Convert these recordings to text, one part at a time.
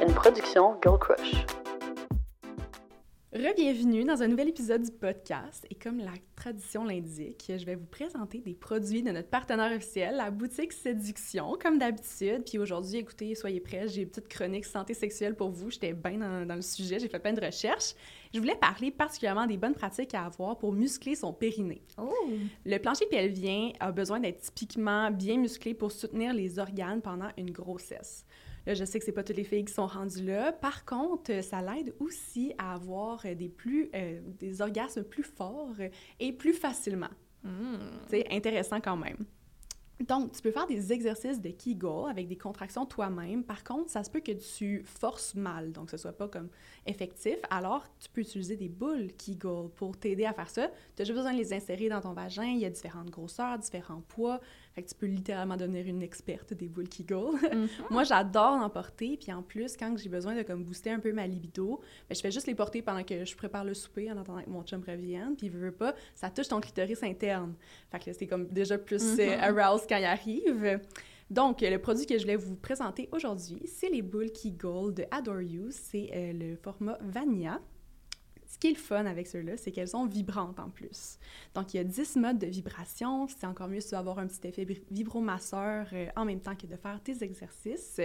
une production Girl Crush. Re-bienvenue dans un nouvel épisode du podcast. Et comme la tradition l'indique, je vais vous présenter des produits de notre partenaire officiel, la boutique Séduction, comme d'habitude. Puis aujourd'hui, écoutez, soyez prêts, j'ai une petite chronique santé sexuelle pour vous. J'étais bien dans, dans, le sujet, j'ai fait plein de recherches. Je voulais parler particulièrement des bonnes pratiques à avoir pour muscler son périnée. Oh. Le plancher pelvien a besoin d'être typiquement bien musclé pour soutenir les organes pendant une grossesse. Là, je sais que c'est pas toutes les filles qui sont rendues là. Par contre, ça l'aide aussi à avoir des plus euh, des orgasmes plus forts et plus facilement. Mm. C'est intéressant quand même. Donc, tu peux faire des exercices de Kegel avec des contractions toi-même. Par contre, ça se peut que tu forces mal, donc que ce soit pas comme effectif. Alors, tu peux utiliser des boules Kegel pour t'aider à faire ça. Tu as juste besoin de les insérer dans ton vagin. Il y a différentes grosseurs, différents poids. Fait que tu peux littéralement devenir une experte des boules Kegel. Mm-hmm. Moi, j'adore en porter. Puis en plus, quand j'ai besoin de comme booster un peu ma libido, ben, je fais juste les porter pendant que je prépare le souper en attendant que mon chum revienne. Puis, veut pas, ça touche ton clitoris interne. Fait que là, c'est comme déjà plus euh, aroused quand il arrive. Donc, le produit que je voulais vous présenter aujourd'hui, c'est les boules Kegel de Adore You. C'est euh, le format Vanilla. Ce qui est le fun avec ceux-là, c'est qu'elles sont vibrantes en plus. Donc, il y a 10 modes de vibration. C'est encore mieux si tu veux avoir un petit effet vibromasseur euh, en même temps que de faire tes exercices.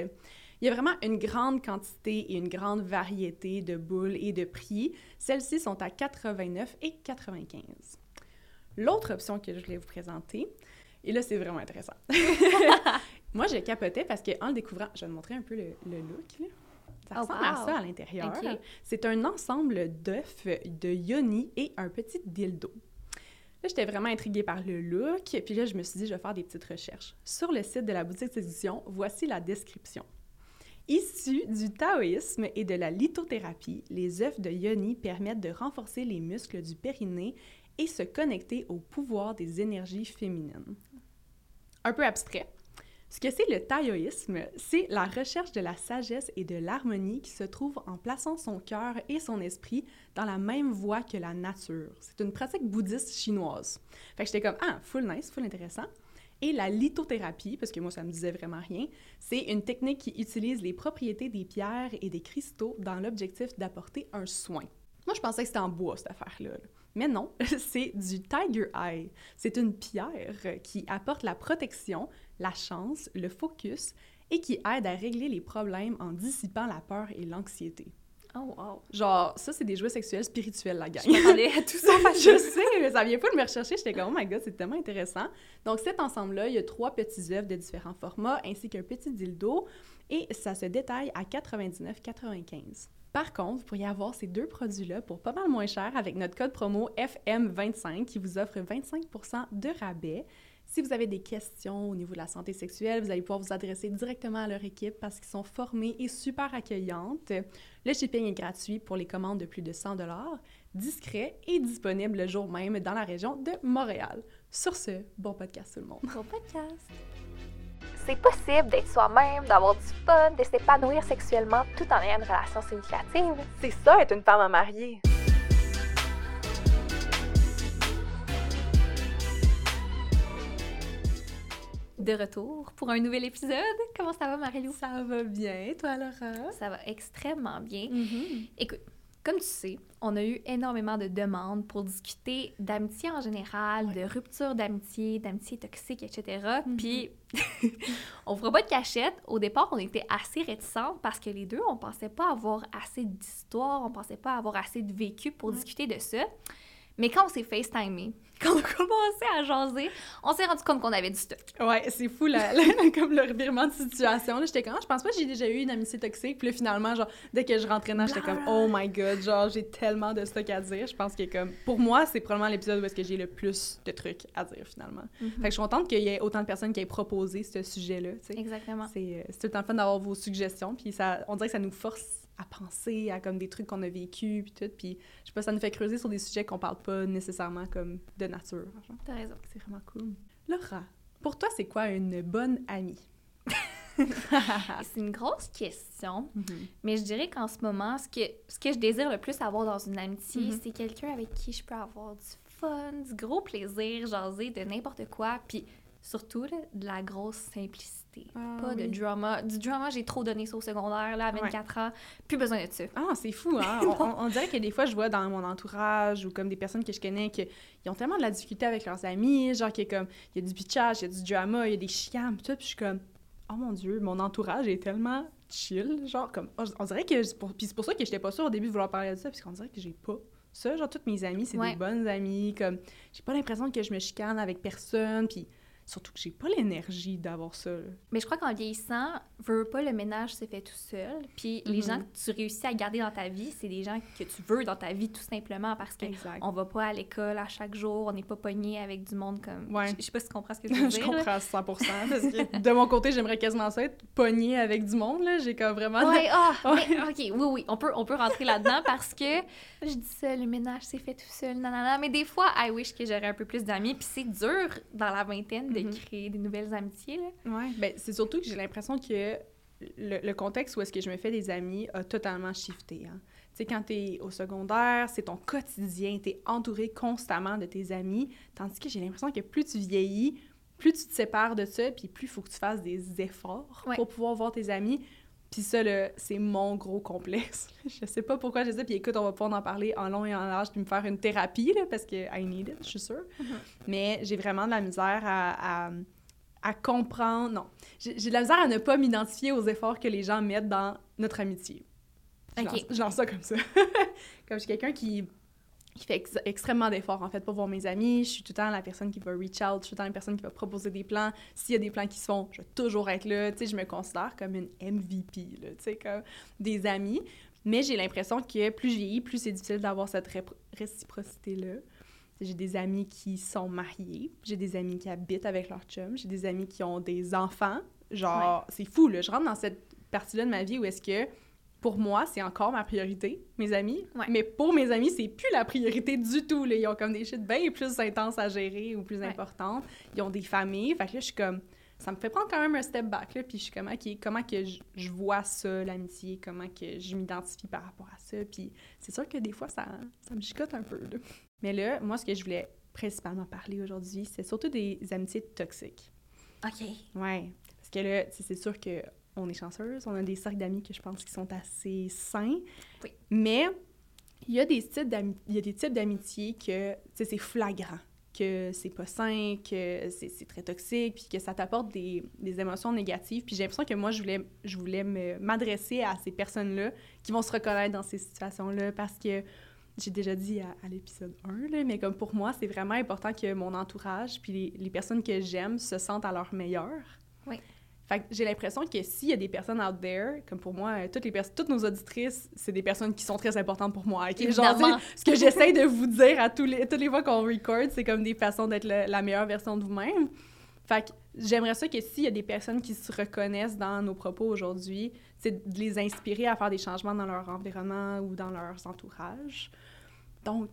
Il y a vraiment une grande quantité et une grande variété de boules et de prix. Celles-ci sont à 89 et 95. L'autre option que je voulais vous présenter, et là, c'est vraiment intéressant. Moi, je capotais parce qu'en le découvrant, je vais te montrer un peu le, le look. Là. Ça Oh, ressemble à ça à l'intérieur. C'est un ensemble d'œufs, de yoni et un petit dildo. Là, j'étais vraiment intriguée par le look, puis là, je me suis dit, je vais faire des petites recherches. Sur le site de la boutique Séduction, voici la description. Issus du taoïsme et de la lithothérapie, les œufs de yoni permettent de renforcer les muscles du périnée et se connecter au pouvoir des énergies féminines. Un peu abstrait. Ce que c'est le taoïsme, c'est la recherche de la sagesse et de l'harmonie qui se trouve en plaçant son cœur et son esprit dans la même voie que la nature. C'est une pratique bouddhiste chinoise. Fait que j'étais comme, ah, full nice, full intéressant. Et la lithothérapie, parce que moi, ça me disait vraiment rien, c'est une technique qui utilise les propriétés des pierres et des cristaux dans l'objectif d'apporter un soin. Moi, je pensais que c'était en bois, cette affaire-là. là. Mais non, c'est du Tiger Eye. C'est une pierre qui apporte la protection, la chance, le focus et qui aide à régler les problèmes en dissipant la peur et l'anxiété. Oh, wow. Genre, ça, c'est des jouets sexuels spirituels, la gang. Je à tout ça. je sais, mais ça vient pas de me rechercher. J'étais comme, oh my god, c'est tellement intéressant. Donc, cet ensemble-là, il y a trois petits œufs de différents formats ainsi qu'un petit dildo et ça se détaille à 99,95. Par contre, vous pourriez avoir ces deux produits-là pour pas mal moins cher avec notre code promo FM25 qui vous offre 25 de rabais. Si vous avez des questions au niveau de la santé sexuelle, vous allez pouvoir vous adresser directement à leur équipe parce qu'ils sont formés et super accueillantes. Le shipping est gratuit pour les commandes de plus de 100 discret et disponible le jour même dans la région de Montréal. Sur ce, bon podcast tout le monde. Bon podcast. C'est possible d'être soi-même, d'avoir du fun, de s'épanouir sexuellement tout en ayant une relation significative. C'est ça, être une femme à marier. De retour pour un nouvel épisode. Comment ça va, Marie-Lou? Ça va bien, toi, Laura? Ça va extrêmement bien. Mm-hmm. Écoute, comme tu sais, on a eu énormément de demandes pour discuter d'amitié en général, de rupture d'amitié, d'amitié toxique, etc. Puis, on fera pas de cachette. Au départ, on était assez réticents parce que les deux, on pensait pas avoir assez d'histoire, on pensait pas avoir assez de vécu pour discuter de ça. Mais quand on s'est FaceTimé, quand on a commencé à jaser, on s'est rendu compte qu'on avait du stock. Ouais, c'est fou, la- comme le revirement de situation. Là, j'étais comme, Ah, je pense pas que j'ai déjà eu une amitié toxique. Puis là, finalement, genre, dès que je rentrais dedans, j'étais comme, oh my god, genre, j'ai tellement de stock à dire. Je pense que, comme, pour moi, c'est probablement l'épisode où est-ce que j'ai le plus de trucs à dire, finalement. Fait que je suis contente qu'il y ait autant de personnes qui aient proposé ce sujet-là, tu sais. Exactement. C'est euh, tout le temps fun d'avoir vos suggestions, puis ça, on dirait que ça nous force à penser à comme des trucs qu'on a vécu puis tout, puis je sais pas, ça nous fait creuser sur des sujets qu'on parle pas nécessairement comme de nature. T'as raison. C'est vraiment cool. Laura, pour toi, c'est quoi une bonne amie? C'est une grosse question, mais je dirais qu'en ce moment, ce que, ce que je désire le plus avoir dans une amitié, Mhm. c'est quelqu'un avec qui je peux avoir du fun, du gros plaisir, jaser de n'importe quoi, puis surtout de la grosse simplicité. Ah, pas de drama. Du drama, j'ai trop donné ça au secondaire, là, à 24 ans. Plus besoin de ça. Ah, c'est fou, hein? on, dirait que des fois, je vois dans mon entourage ou comme des personnes que je connais qu'ils ont tellement de la difficulté avec leurs amis, genre qu'il y a comme, il y a du bitchage, il y a du drama, il y a des chicanes, tout puis je suis comme, oh mon Dieu, mon entourage est tellement chill, genre comme, on, dirait que, puis c'est pour ça que j'étais pas sûre au début de vouloir parler de ça, parce qu'on dirait que j'ai pas ça, genre toutes mes amies, c'est Ouais. des bonnes amies, comme, j'ai pas l'impression que je me chicane avec personne, puis surtout que j'ai pas l'énergie d'avoir ça, là. Mais je crois qu'en vieillissant, veux pas, le ménage se fait tout seul. Puis les Mhm. gens que tu réussis à garder dans ta vie, c'est des gens que tu veux dans ta vie tout simplement parce que Exact. on va pas à l'école à chaque jour, on n'est pas pogné avec du monde comme. Ouais. Je je sais pas si tu comprends ce que je veux je dire. là. comprends à 100 parce que de mon côté, j'aimerais quasiment ça être pognée avec du monde, là. J'ai comme vraiment... Ouais, ah, Ouais. mais, ok, oui, oui, on peut, on peut rentrer là-dedans parce que je dis ça, le ménage s'est fait tout seul, nanana, mais des fois, I wish que j'aurais un peu plus d'amis, puis c'est dur dans la vingtaine de Mhm. créer des nouvelles amitiés, ben c'est surtout que j'ai l'impression que le, le contexte où est-ce que je me fais des amis a totalement shifté. Hein. Tu sais, quand t'es au secondaire, c'est ton quotidien, t'es entouré constamment de tes amis, tandis que j'ai l'impression que plus tu vieillis, plus tu te sépares de ça, puis plus il faut que tu fasses des efforts Ouais. pour pouvoir voir tes amis. Puis ça, c'est mon gros complexe. je sais pas pourquoi je dis ça, puis écoute, on va pouvoir en parler en long et en large, puis me faire une thérapie, là, parce que I need it, je suis sûre. Mais j'ai vraiment de la misère à, à, à comprendre... Non, j'ai j'ai de la misère à ne pas m'identifier aux efforts que les gens mettent dans notre amitié. Je, Ok. lance, je lance ça comme ça. comme je suis quelqu'un qui, qui fait ex- extrêmement d'efforts, en fait, pour voir mes amis. Je suis tout le temps la personne qui va reach out, je suis tout le temps la personne qui va proposer des plans. S'il y a des plans qui se font, je vais toujours être là. Tu sais, je me considère comme une MVP, là, tu sais, comme des amis. Mais j'ai l'impression que plus je vieillis, plus c'est difficile d'avoir cette réciprocité-là. J'ai des amis qui sont mariés, j'ai des amis qui habitent avec leur chum, j'ai des amis qui ont des enfants. Genre, c'est fou, là. Je rentre dans cette partie-là de ma vie où est-ce que, pour moi, c'est encore ma priorité, mes amis. Ouais. Mais pour mes amis, c'est plus la priorité du tout, là. Ils ont comme des shit bien plus intenses à gérer ou plus Ouais. importantes. Ils ont des familles. Fait que là, je suis comme... Ça me fait prendre quand même un step back, là. Puis je suis comme, OK, comment que je, je vois ça, l'amitié? Comment que je m'identifie par rapport à ça? Puis c'est sûr que des fois, ça, ça me chicote un peu, là. Mais là, moi, ce que je voulais principalement parler aujourd'hui, c'est surtout des amitiés toxiques. OK. Ouais. Parce que là, c'est sûr que on est chanceuse, on a des cercles d'amis que je pense qui sont assez sains. Oui. Mais il y a des types d'ami- il y a des types d'amitié que, c'est flagrant, que c'est pas sain, que c'est très toxique, puis que ça t'apporte des, des émotions négatives. Puis j'ai l'impression que moi, je voulais, je voulais m'adresser à ces personnes-là qui vont se reconnaître dans ces situations-là parce que j'ai déjà dit à, à l'épisode 1, là, mais comme pour moi, c'est vraiment important que mon entourage puis les, les personnes que j'aime se sentent à leur meilleur. Oui. Fait que j'ai l'impression que s'il y a des personnes out there, comme pour moi, euh, toutes, les toutes nos auditrices, c'est des personnes qui sont très importantes pour moi. ok? Genre, ce que j'essaie de vous dire à tous les, toutes les fois qu'on record, c'est comme des façons d'être la meilleure version de vous-même. Fait que j'aimerais ça que s'il y a des personnes qui se reconnaissent dans nos propos aujourd'hui, c'est de les inspirer à faire des changements dans leur environnement ou dans leurs entourages. Donc,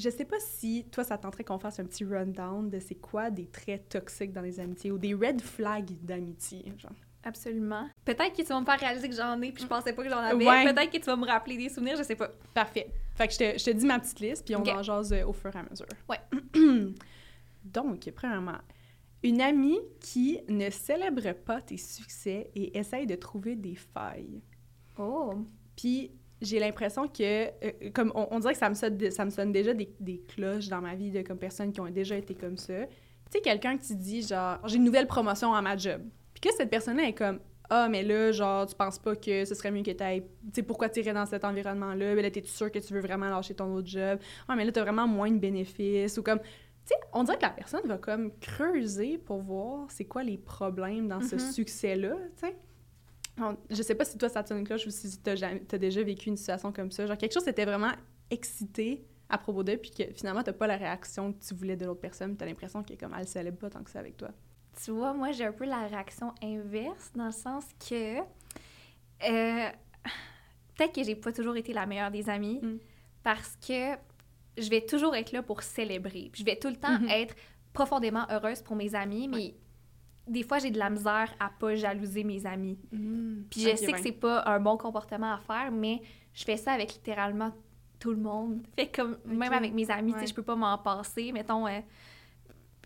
je sais pas si toi, ça tenterait qu'on fasse un petit rundown de c'est quoi des traits toxiques dans les amitiés ou des red flags d'amitié, genre. Absolument. Peut-être que tu vas me faire réaliser que j'en ai, puis je pensais pas que j'en avais. Ouais. Peut-être que tu vas me rappeler des souvenirs, je sais pas. Parfait. Fait que je te, je te dis ma petite liste, puis on Ok. en jase euh, au fur et à mesure. Ouais. Donc, premièrement, une amie qui ne célèbre pas tes succès et essaye de trouver des failles. Oh. Puis j'ai l'impression que, euh, comme on, on dirait que ça me sonne, ça me sonne déjà des, des cloches dans ma vie de comme personnes qui ont déjà été comme ça. Tu sais, quelqu'un qui te dit genre, j'ai une nouvelle promotion à ma job. Puis que cette personne-là est comme, ah, mais là, genre, tu penses pas que ce serait mieux que tu ailles. Tu sais, pourquoi tu irais dans cet environnement-là? Mais là, t'es sûr que tu veux vraiment lâcher ton autre job? Ah, mais là, t'as vraiment moins de bénéfices. Ou comme, tu sais, on dirait que la personne va comme creuser pour voir c'est quoi les problèmes dans ce Mhm. succès-là, tu sais. Je sais pas si toi, ça te une cloche ou si t'as jamais- t'as déjà vécu une situation comme ça. Genre, quelque chose t'était vraiment excité à propos d'eux, puis que finalement, t'as pas la réaction que tu voulais de l'autre personne, puis t'as l'impression qu'elle comme, elle célèbre pas tant que ça avec toi. Tu vois, moi, j'ai un peu la réaction inverse, dans le sens que. euh, Peut-être que j'ai pas toujours été la meilleure des amies, Mm. parce que je vais toujours être là pour célébrer. Puis je vais tout le temps Mhm. être profondément heureuse pour mes amis, mais des fois, j'ai de la misère à pas jalouser mes amis. Puis je sais ouais. que c'est pas un bon comportement à faire, mais je fais ça avec littéralement tout le monde. Fait comme, même avec mes amis, tu Ouais. sais, je peux pas m'en passer. Mettons, euh,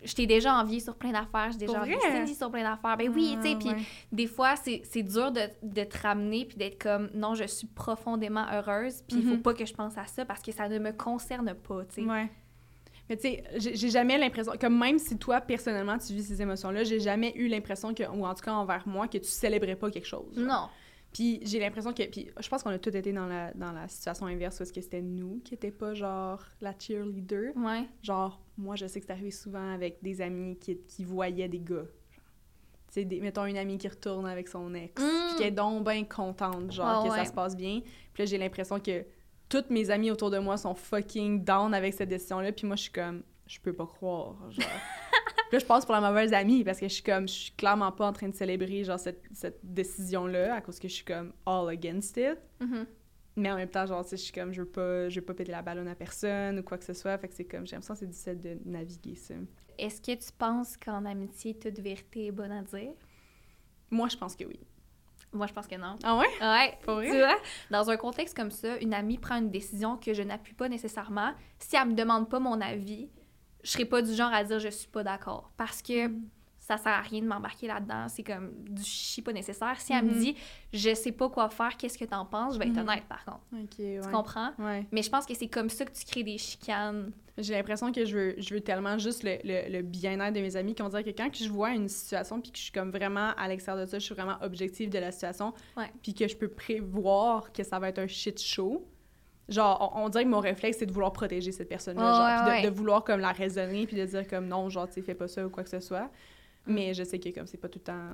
je t'ai déjà envié sur plein d'affaires, j'ai déjà envié? Cindy sur plein d'affaires. Ben oui, tu sais, Ah, puis des fois, c'est dur de, de te ramener puis d'être comme, non, je suis profondément heureuse, puis il faut Mhm. pas que je pense à ça parce que ça ne me concerne pas, tu sais. Ouais. Mais tu sais, j'ai jamais l'impression, comme même si toi, personnellement, tu vis ces émotions-là, j'ai jamais eu l'impression que, ou en tout cas envers moi, que tu célébrais pas quelque chose. genre. Non. Puis j'ai l'impression que, puis je pense qu'on a tous été dans la, dans la situation inverse, où est-ce que c'était nous qui étaient pas genre la cheerleader. Ouais. Genre, moi, je sais que c'est arrivé souvent avec des amis qui, qui voyaient des gars. Tu sais, des- mettons une amie qui retourne avec son ex, Mm. puis qui est donc bien contente, genre, Ouais, que ça se passe bien. Puis là, j'ai l'impression que toutes mes amies autour de moi sont fucking down avec cette décision-là, puis moi, je suis comme, je peux pas croire, genre. Là, je passe pour la mauvaise amie, parce que je suis comme, je suis clairement pas en train de célébrer, genre, cette, cette décision-là, à cause que je suis comme all against it. Mhm. Mais en même temps, genre, je suis comme, je veux pas, je veux pas péter la ballonne à personne ou quoi que ce soit. Fait que c'est comme, j'ai l'impression que c'est difficile de naviguer ça. Est-ce que tu penses qu'en amitié, toute vérité est bonne à dire? Moi, je pense que oui. Moi, je pense que non. Ah ouais? Ouais, Pour vrai? tu vois, dans un contexte comme ça, une amie prend une décision que je n'appuie pas nécessairement. Si elle me demande pas mon avis, je serai pas du genre à dire je suis pas d'accord parce que ça sert à rien de m'embarquer là-dedans, c'est comme du chi pas nécessaire. Si elle me Mhm. dit je sais pas quoi faire, qu'est-ce que t'en penses, je vais être Mhm. honnête par contre. Ok, ouais. Tu comprends? Ouais. Mais je pense que c'est comme ça que tu crées des chicanes. J'ai l'impression que je veux, je veux tellement juste le, le, le bien-être de mes amis qu'on dirait que quand je vois une situation puis que je suis comme vraiment à l'extérieur de ça, je suis vraiment objective de la situation puis que je peux prévoir que ça va être un shit show. Genre, on, on dirait que mon réflexe, c'est de vouloir protéger cette personne-là, Ouais, genre, ouais, de, ouais. de vouloir comme la raisonner puis de dire comme non, genre, tu fais pas ça ou quoi que ce soit. Mm. Mais je sais que comme c'est pas tout le temps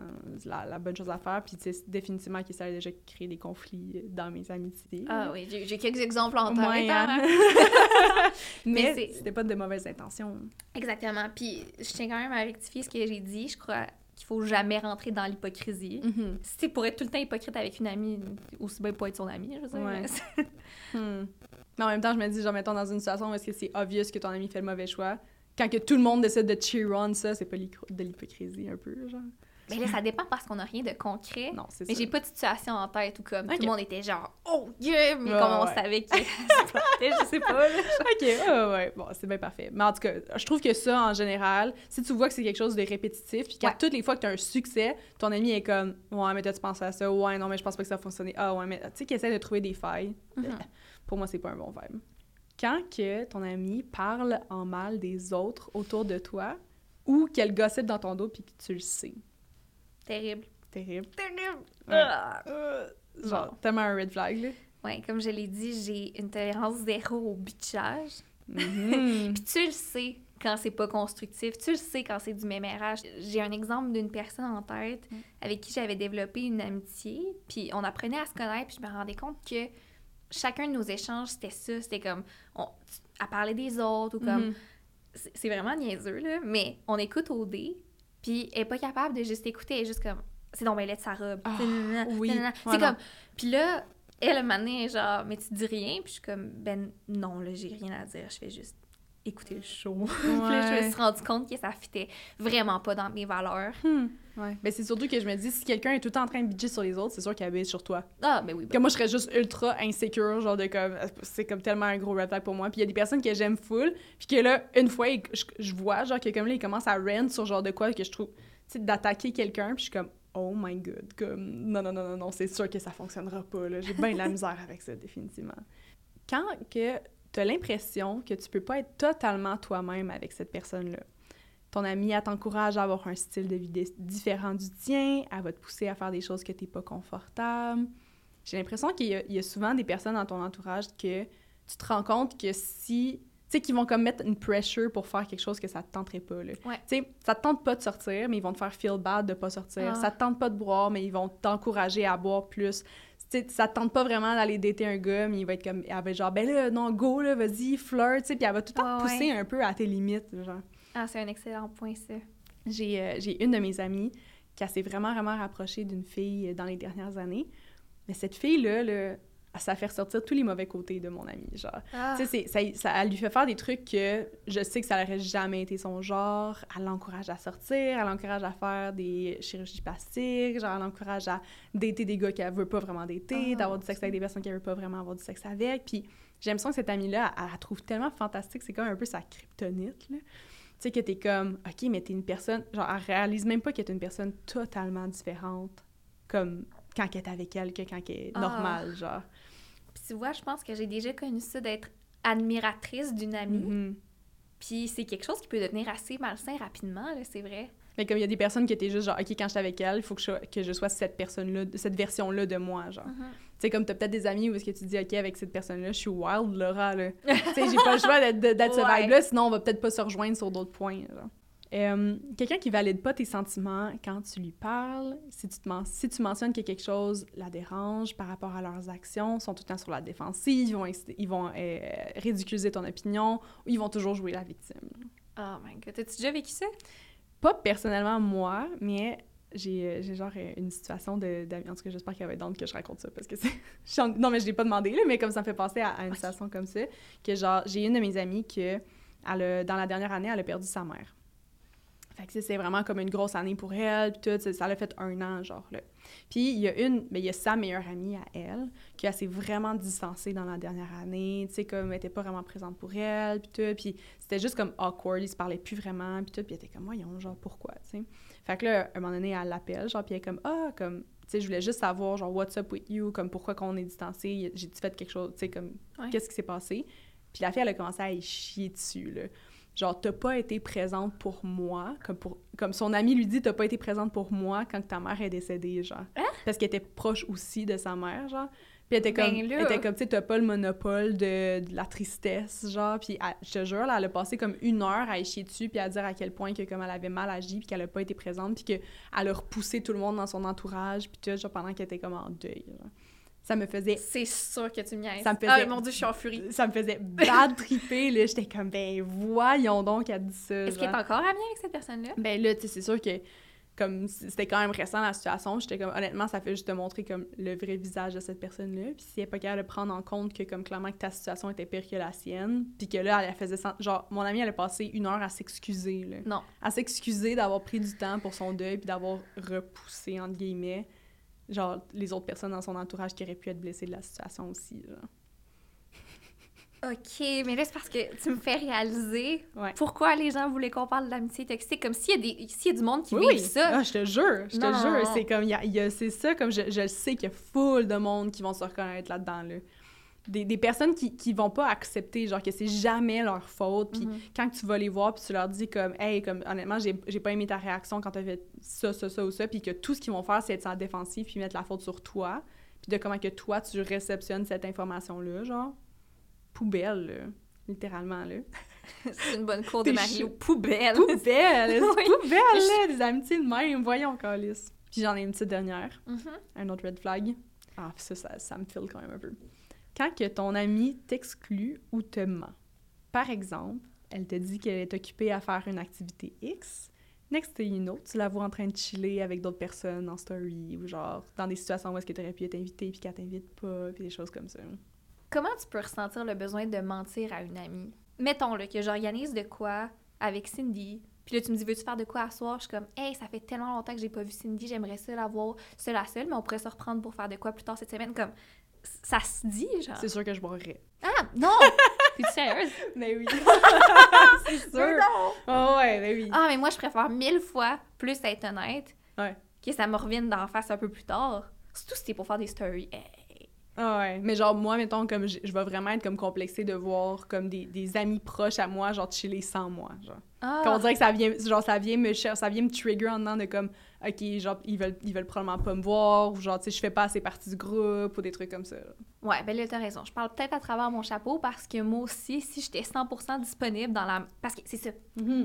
la, la bonne chose à faire, puis sais, définitivement que ça a déjà créé des conflits dans mes amitiés. Ah oui, j'ai quelques exemples en tête. Hein. Mais Mais c'est- c'était pas de mauvaises intentions. Exactement. Puis je tiens quand même à rectifier ce que j'ai dit. Je crois qu'il faut jamais rentrer dans l'hypocrisie. Si c'est pour être tout le temps hypocrite avec une amie, aussi bien pas être son amie, je. Ouais. mais- Hmm. Mais en même temps, je me dis, genre, mettons dans une situation où est-ce que c'est obvious que ton ami fait le mauvais choix, quand que tout le monde décide de cheer on ça, c'est pas de l'hypocrisie un peu, genre? Mais là, ça dépend parce qu'on n'a rien de concret. Non, c'est Mais ça. j'ai pas de situation en tête où comme tout le monde était genre oh yeah, mais Ouais, comme on ouais. savait que je sais pas. là. OK, ouais, ouais, bon, c'est bien parfait. Mais en tout cas, je trouve que ça, en général, si tu vois que c'est quelque chose de répétitif, puis qu'à Ouais. toutes les fois que tu as un succès, ton ami est comme « Ouais, mais t'as-tu pensé à ça? Ouais, non, mais je pense pas que ça a fonctionné. Ah, ouais, mais... » Tu sais, qu'il essaie de trouver des failles. Mhm. Pour moi, c'est pas un bon vibe. Quand que ton ami parle en mal des autres autour de toi, ou qu'elle gossip dans ton dos puis que tu le sais? Terrible. Terrible. Terrible. Ouais. Ah. Euh, genre, Bon. tellement un red flag, là. Ouais, comme je l'ai dit, j'ai une tolérance zéro au bitchage. Mhm. Puis tu le sais quand c'est pas constructif, tu le sais quand c'est du mémérage. J'ai un exemple d'une personne en tête Mm. avec qui j'avais développé une amitié, puis on apprenait à se connaître, puis je me rendais compte que chacun de nos échanges, c'était ça, c'était comme on, à parler des autres ou comme Mhm. c'est c'est vraiment niaiseux là, mais on écoute au dé, puis elle est pas capable de juste écouter, elle est juste comme c'est donc laid de sa robe. Ah, oui. C'est comme puis là elle a mané genre mais tu dis rien, puis je suis comme ben non là, j'ai rien à dire, je fais juste écouter le show. Puis là, je me Ouais. suis rendu compte que ça fitait vraiment pas dans mes valeurs. Hmm. Ouais. Ben, c'est surtout que je me dis, si quelqu'un est tout le temps en train de bitcher sur les autres, c'est sûr qu'il abuse sur toi. Ah, ben oui. ben Comme moi, je serais juste ultra insécure, genre de comme. C'est comme tellement un gros red flag pour moi. Puis il y a des personnes que j'aime full, puis que là, une fois, je, je vois, genre, que comme là, ils commencent à rant sur genre de quoi que je trouve. Tu sais, d'attaquer quelqu'un, puis je suis comme, oh my god. Comme, non, non, non, non, non, c'est sûr que ça fonctionnera pas, là. J'ai bien de la misère avec ça, définitivement. Quand que t'as l'impression que tu peux pas être totalement toi-même avec cette personne-là, ton amie, elle t'encourage à avoir un style de vie différent du tien, elle va te pousser à faire des choses que t'es pas confortable. J'ai l'impression qu'il y, a- il y a souvent des personnes dans ton entourage que tu te rends compte que si... Tu sais, qu'ils vont comme mettre une pressure pour faire quelque chose que ça te tenterait pas, là. Ouais. Tu sais, ça te tente pas de sortir, mais ils vont te faire feel bad de pas sortir. Ah. Ça te tente pas de boire, mais ils vont t'encourager à boire plus. Sais, ça te tente pas vraiment d'aller dater un gars, mais il va être comme... Elle va être genre, ben là, non, go, là, vas-y, flirt, tu sais, puis elle va tout le temps Ah ouais. pousser un peu à tes limites, genre. Ah, c'est un excellent point, ça. J'ai euh, j'ai une de mes amies qui s'est vraiment, vraiment rapprochée d'une fille euh, dans les dernières années. Mais cette fille-là, là, ça fait ressortir tous les mauvais côtés de mon amie. Genre, Ah. tu sais, ça, ça- elle lui fait faire des trucs que je sais que ça n'aurait jamais été son genre. Elle l'encourage à sortir, elle l'encourage à faire des chirurgies plastiques, genre, elle l'encourage à dater des gars qu'elle veut pas vraiment dater, Ah, d'avoir du sexe avec des personnes qu'elle veut pas vraiment avoir du sexe avec. Puis j'ai l'impression que cette amie-là, elle, la trouve tellement fantastique, c'est comme un peu sa kryptonite, là. sais, que t'es comme, OK, mais t'es une personne, genre, elle réalise même pas que t'es une personne totalement différente, comme quand elle est avec elle, que quand elle est Ah. normale, genre. Tu vois, je pense que j'ai déjà connu ça d'être admiratrice d'une amie. Mhm. Puis c'est quelque chose qui peut devenir assez malsain rapidement, c'est vrai. Mais comme il y a des personnes qui étaient juste genre, OK, quand je suis avec elle, il faut que je, que je sois cette personne-là, cette version-là de moi, genre. Mhm. Tu sais, comme t'as peut-être des amis où est-ce que tu dis, OK, avec cette personne-là, je suis wild, Laura, là. tu sais, j'ai pas le choix d'être, de- d'être ce Ouais. vibe-là, sinon on va peut-être pas se rejoindre sur d'autres points, genre. Euh, quelqu'un qui valide pas tes sentiments quand tu lui parles, si tu, te men- si tu mentionnes que quelque chose la dérange par rapport à leurs actions, sont tout le temps sur la défensive, ils vont, inciter- ils vont euh, ridiculiser ton opinion, ou ils vont toujours jouer la victime. Oh my god, t'as-tu déjà vécu ça? Pas personnellement moi, mais j'ai euh, genre une situation de. En tout cas, j'espère qu'elle va être que je raconte ça parce que c'est. Non, mais je l'ai pas demandé, là, mais comme ça me fait penser à, à une situation comme ça, que genre, j'ai une de mes amies que, elle a- dans la dernière année, elle a perdu sa mère. Fait que c'est vraiment comme une grosse année pour elle, puis tout, ça l'a fait un an, genre, là. Puis il y a une, mais il y a sa meilleure amie à elle, qui elle s'est vraiment distancée dans la dernière année, tu sais, comme elle était pas vraiment présente pour elle, puis tout, puis c'était juste comme awkward, ils se parlaient plus vraiment, puis tout, puis elle était comme, voyons, genre, pourquoi, tu sais. Fait que là, à un moment donné, elle l'appelle, genre, puis elle est comme, ah, comme, tu sais, je voulais juste savoir, genre, what's up with you, comme, pourquoi qu'on est distancé, j'ai-tu fait quelque chose, tu sais, comme, Ouais. qu'est-ce qui s'est passé? Puis la fille, elle a commencé à y chier dessus, là. Genre, t'as pas été présente pour moi, comme, pour, comme son ami lui dit, t'as pas été présente pour moi quand ta mère est décédée, genre. Parce qu'elle était proche aussi de sa mère, genre. Puis elle était comme, Ben elle était comme, tu sais, t'as pas le monopole de, de la tristesse, genre. Puis elle- je te jure, là, elle a passé comme une heure à y chier dessus, puis à dire à quel point que comme elle avait mal agi, puis qu'elle a pas été présente, puis qu'elle a repoussé tout le monde dans son entourage, puis tout, genre, pendant qu'elle était comme en deuil, genre. Ça me faisait C'est sûr que tu me niaises. Ça me faisait- Ah mon dieu, je suis en furie. ça me faisait bad triper, là. J'étais comme, ben voyons donc, elle dit ça. Est-ce qu'elle est encore amie avec cette personne-là? Ben là, tu sais, c'est sûr que, comme, c'était quand même récent la situation, j'étais comme, honnêtement, ça fait juste te montrer, comme, le vrai visage de cette personne-là. Puis si elle est pas capable de prendre en compte que, comme, clairement, que ta situation était pire que la sienne, puis que là, elle faisait... sen- Genre, mon amie, elle a passé une heure à s'excuser, là. Non. À s'excuser d'avoir pris du temps pour son deuil, puis d'avoir repoussé, entre guillemets, genre, les autres personnes dans son entourage qui auraient pu être blessées de la situation aussi, genre. OK, mais là, c'est parce que tu me fais réaliser Ouais. pourquoi les gens voulaient qu'on parle d'amitié toxique. Comme s'il y, a des- s'il y a du monde qui Oui, vit oui. ça. Ah, je te jure, je te Non, jure. C'est comme, il y a, y a- c'est ça, comme je, je sais qu'il y a full de monde qui vont se reconnaître là-dedans, là. Des, des personnes qui, qui vont pas accepter, genre, que c'est jamais leur faute. Puis Mhm. quand tu vas les voir, puis tu leur dis comme, hey, comme, honnêtement, j'ai j'ai pas aimé ta réaction quand t'as fait ça, ça, ça ou ça, puis que tout ce qu'ils vont faire, c'est être la défensive, puis mettre la faute sur toi, puis de comment que toi, tu réceptionnes cette information-là, genre, poubelle, là, littéralement, là. C'est une bonne cour de Mario. Poubelle. Poubelle! Oui. Poubelle, là! Des amitiés de même, voyons, Calice. Puis j'en ai une petite dernière, Mhm. un autre red flag. Ah, ça, ça, ça me file quand même un peu. Quand que ton ami t'exclut ou te ment. Par exemple, elle te dit qu'elle est occupée à faire une activité X. Next thing you know, tu la vois en train de chiller avec d'autres personnes en story ou genre dans des situations où est-ce que tu aurais pu être invité puis qu'elle t'invite pas puis des choses comme ça. Comment tu peux ressentir le besoin de mentir à une amie? Mettons là, que j'organise de quoi avec Cindy, puis là tu me dis veux-tu faire de quoi à soir? Je suis comme hey, ça fait tellement longtemps que j'ai pas vu Cindy, j'aimerais ça la voir seule à seule, mais on pourrait se reprendre pour faire de quoi plus tard cette semaine. Comme ça se dit, genre. C'est sûr que je boirais. Ah non! T'es sérieuse? Mais oui. c'est sûr. Mais non! Oh ouais, mais oui. Ah, mais moi, je préfère mille fois plus être honnête Ouais. que ça me revienne d'en face un peu plus tard. Surtout si c'est pour faire des stories. Hey. Ah ouais, mais genre moi mettons comme je, je vais vraiment être comme complexée de voir comme des, des amis proches à moi genre chiller sans moi genre. Ah. Qu'on dirait que ça vient genre ça vient me cher- ça vient me trigger en dedans de comme OK, genre ils veulent ils veulent probablement pas me voir ou genre tu sais je fais pas assez partie du groupe ou des trucs comme ça. là. Ouais, ben là, t'as raison. Je parle peut-être à travers mon chapeau parce que moi aussi, si j'étais 100% disponible dans la... Parce que c'est ça.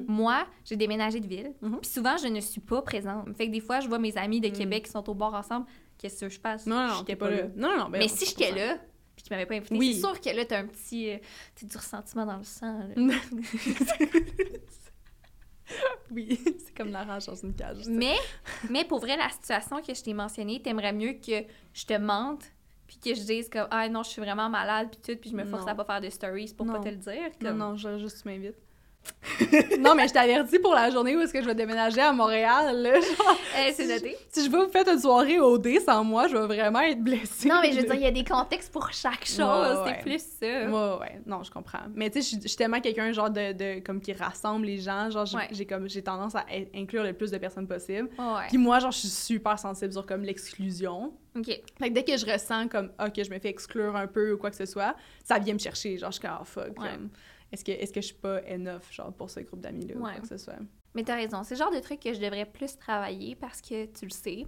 Moi, j'ai déménagé de ville, Mhm. puis souvent, je ne suis pas présente. Fait que des fois, je vois mes amis de Mhm. Québec qui sont au bord ensemble. Qu'est-ce que je passe? Non non, t'es pas là. Non non, ben Mais si 100%. j'étais là, puis qu'ils m'avaient pas invité, Oui. c'est sûr que là, t'as un petit... euh, t'as du ressentiment dans le sang. là. oui, c'est comme la rage dans une cage. ça. Mais, mais pour vrai, la situation que je t'ai mentionnée, t'aimerais mieux que je te mente, puis que je dise comme ah non, je suis vraiment malade, puis tout, puis je me force Non. à pas faire de stories pour Non. pas te le dire. Non Comme... non, je juste tu m'invites. non, mais je t'avertis pour la journée où est-ce que je vais déménager à Montréal, là, genre, Eh, c'est noté. si je vais vous faire une soirée au dé sans moi, je vais vraiment être blessée. Non, mais je veux dire, il y a des contextes pour chaque chose. Ouais, ouais. C'est plus ça. Ouais, ouais, non, je comprends. Mais tu sais, je suis- tellement quelqu'un, genre, de, de- comme qui rassemble les gens, genre, j'ai Ouais. comme, j'ai tendance à in- inclure le plus de personnes possible. Puis moi, genre, je suis super sensible sur, comme, l'exclusion. OK. Fait que dès que je ressens, comme, que je me fais exclure un peu ou quoi que ce soit, ça vient me chercher, genre, je suis comme, ah, fuck, comme, est-ce que, est-ce que je suis pas enough, genre, pour ce groupe d'amis-là ou quoi que ce soit? Mais t'as raison, c'est le genre de truc que je devrais plus travailler parce que, tu le sais,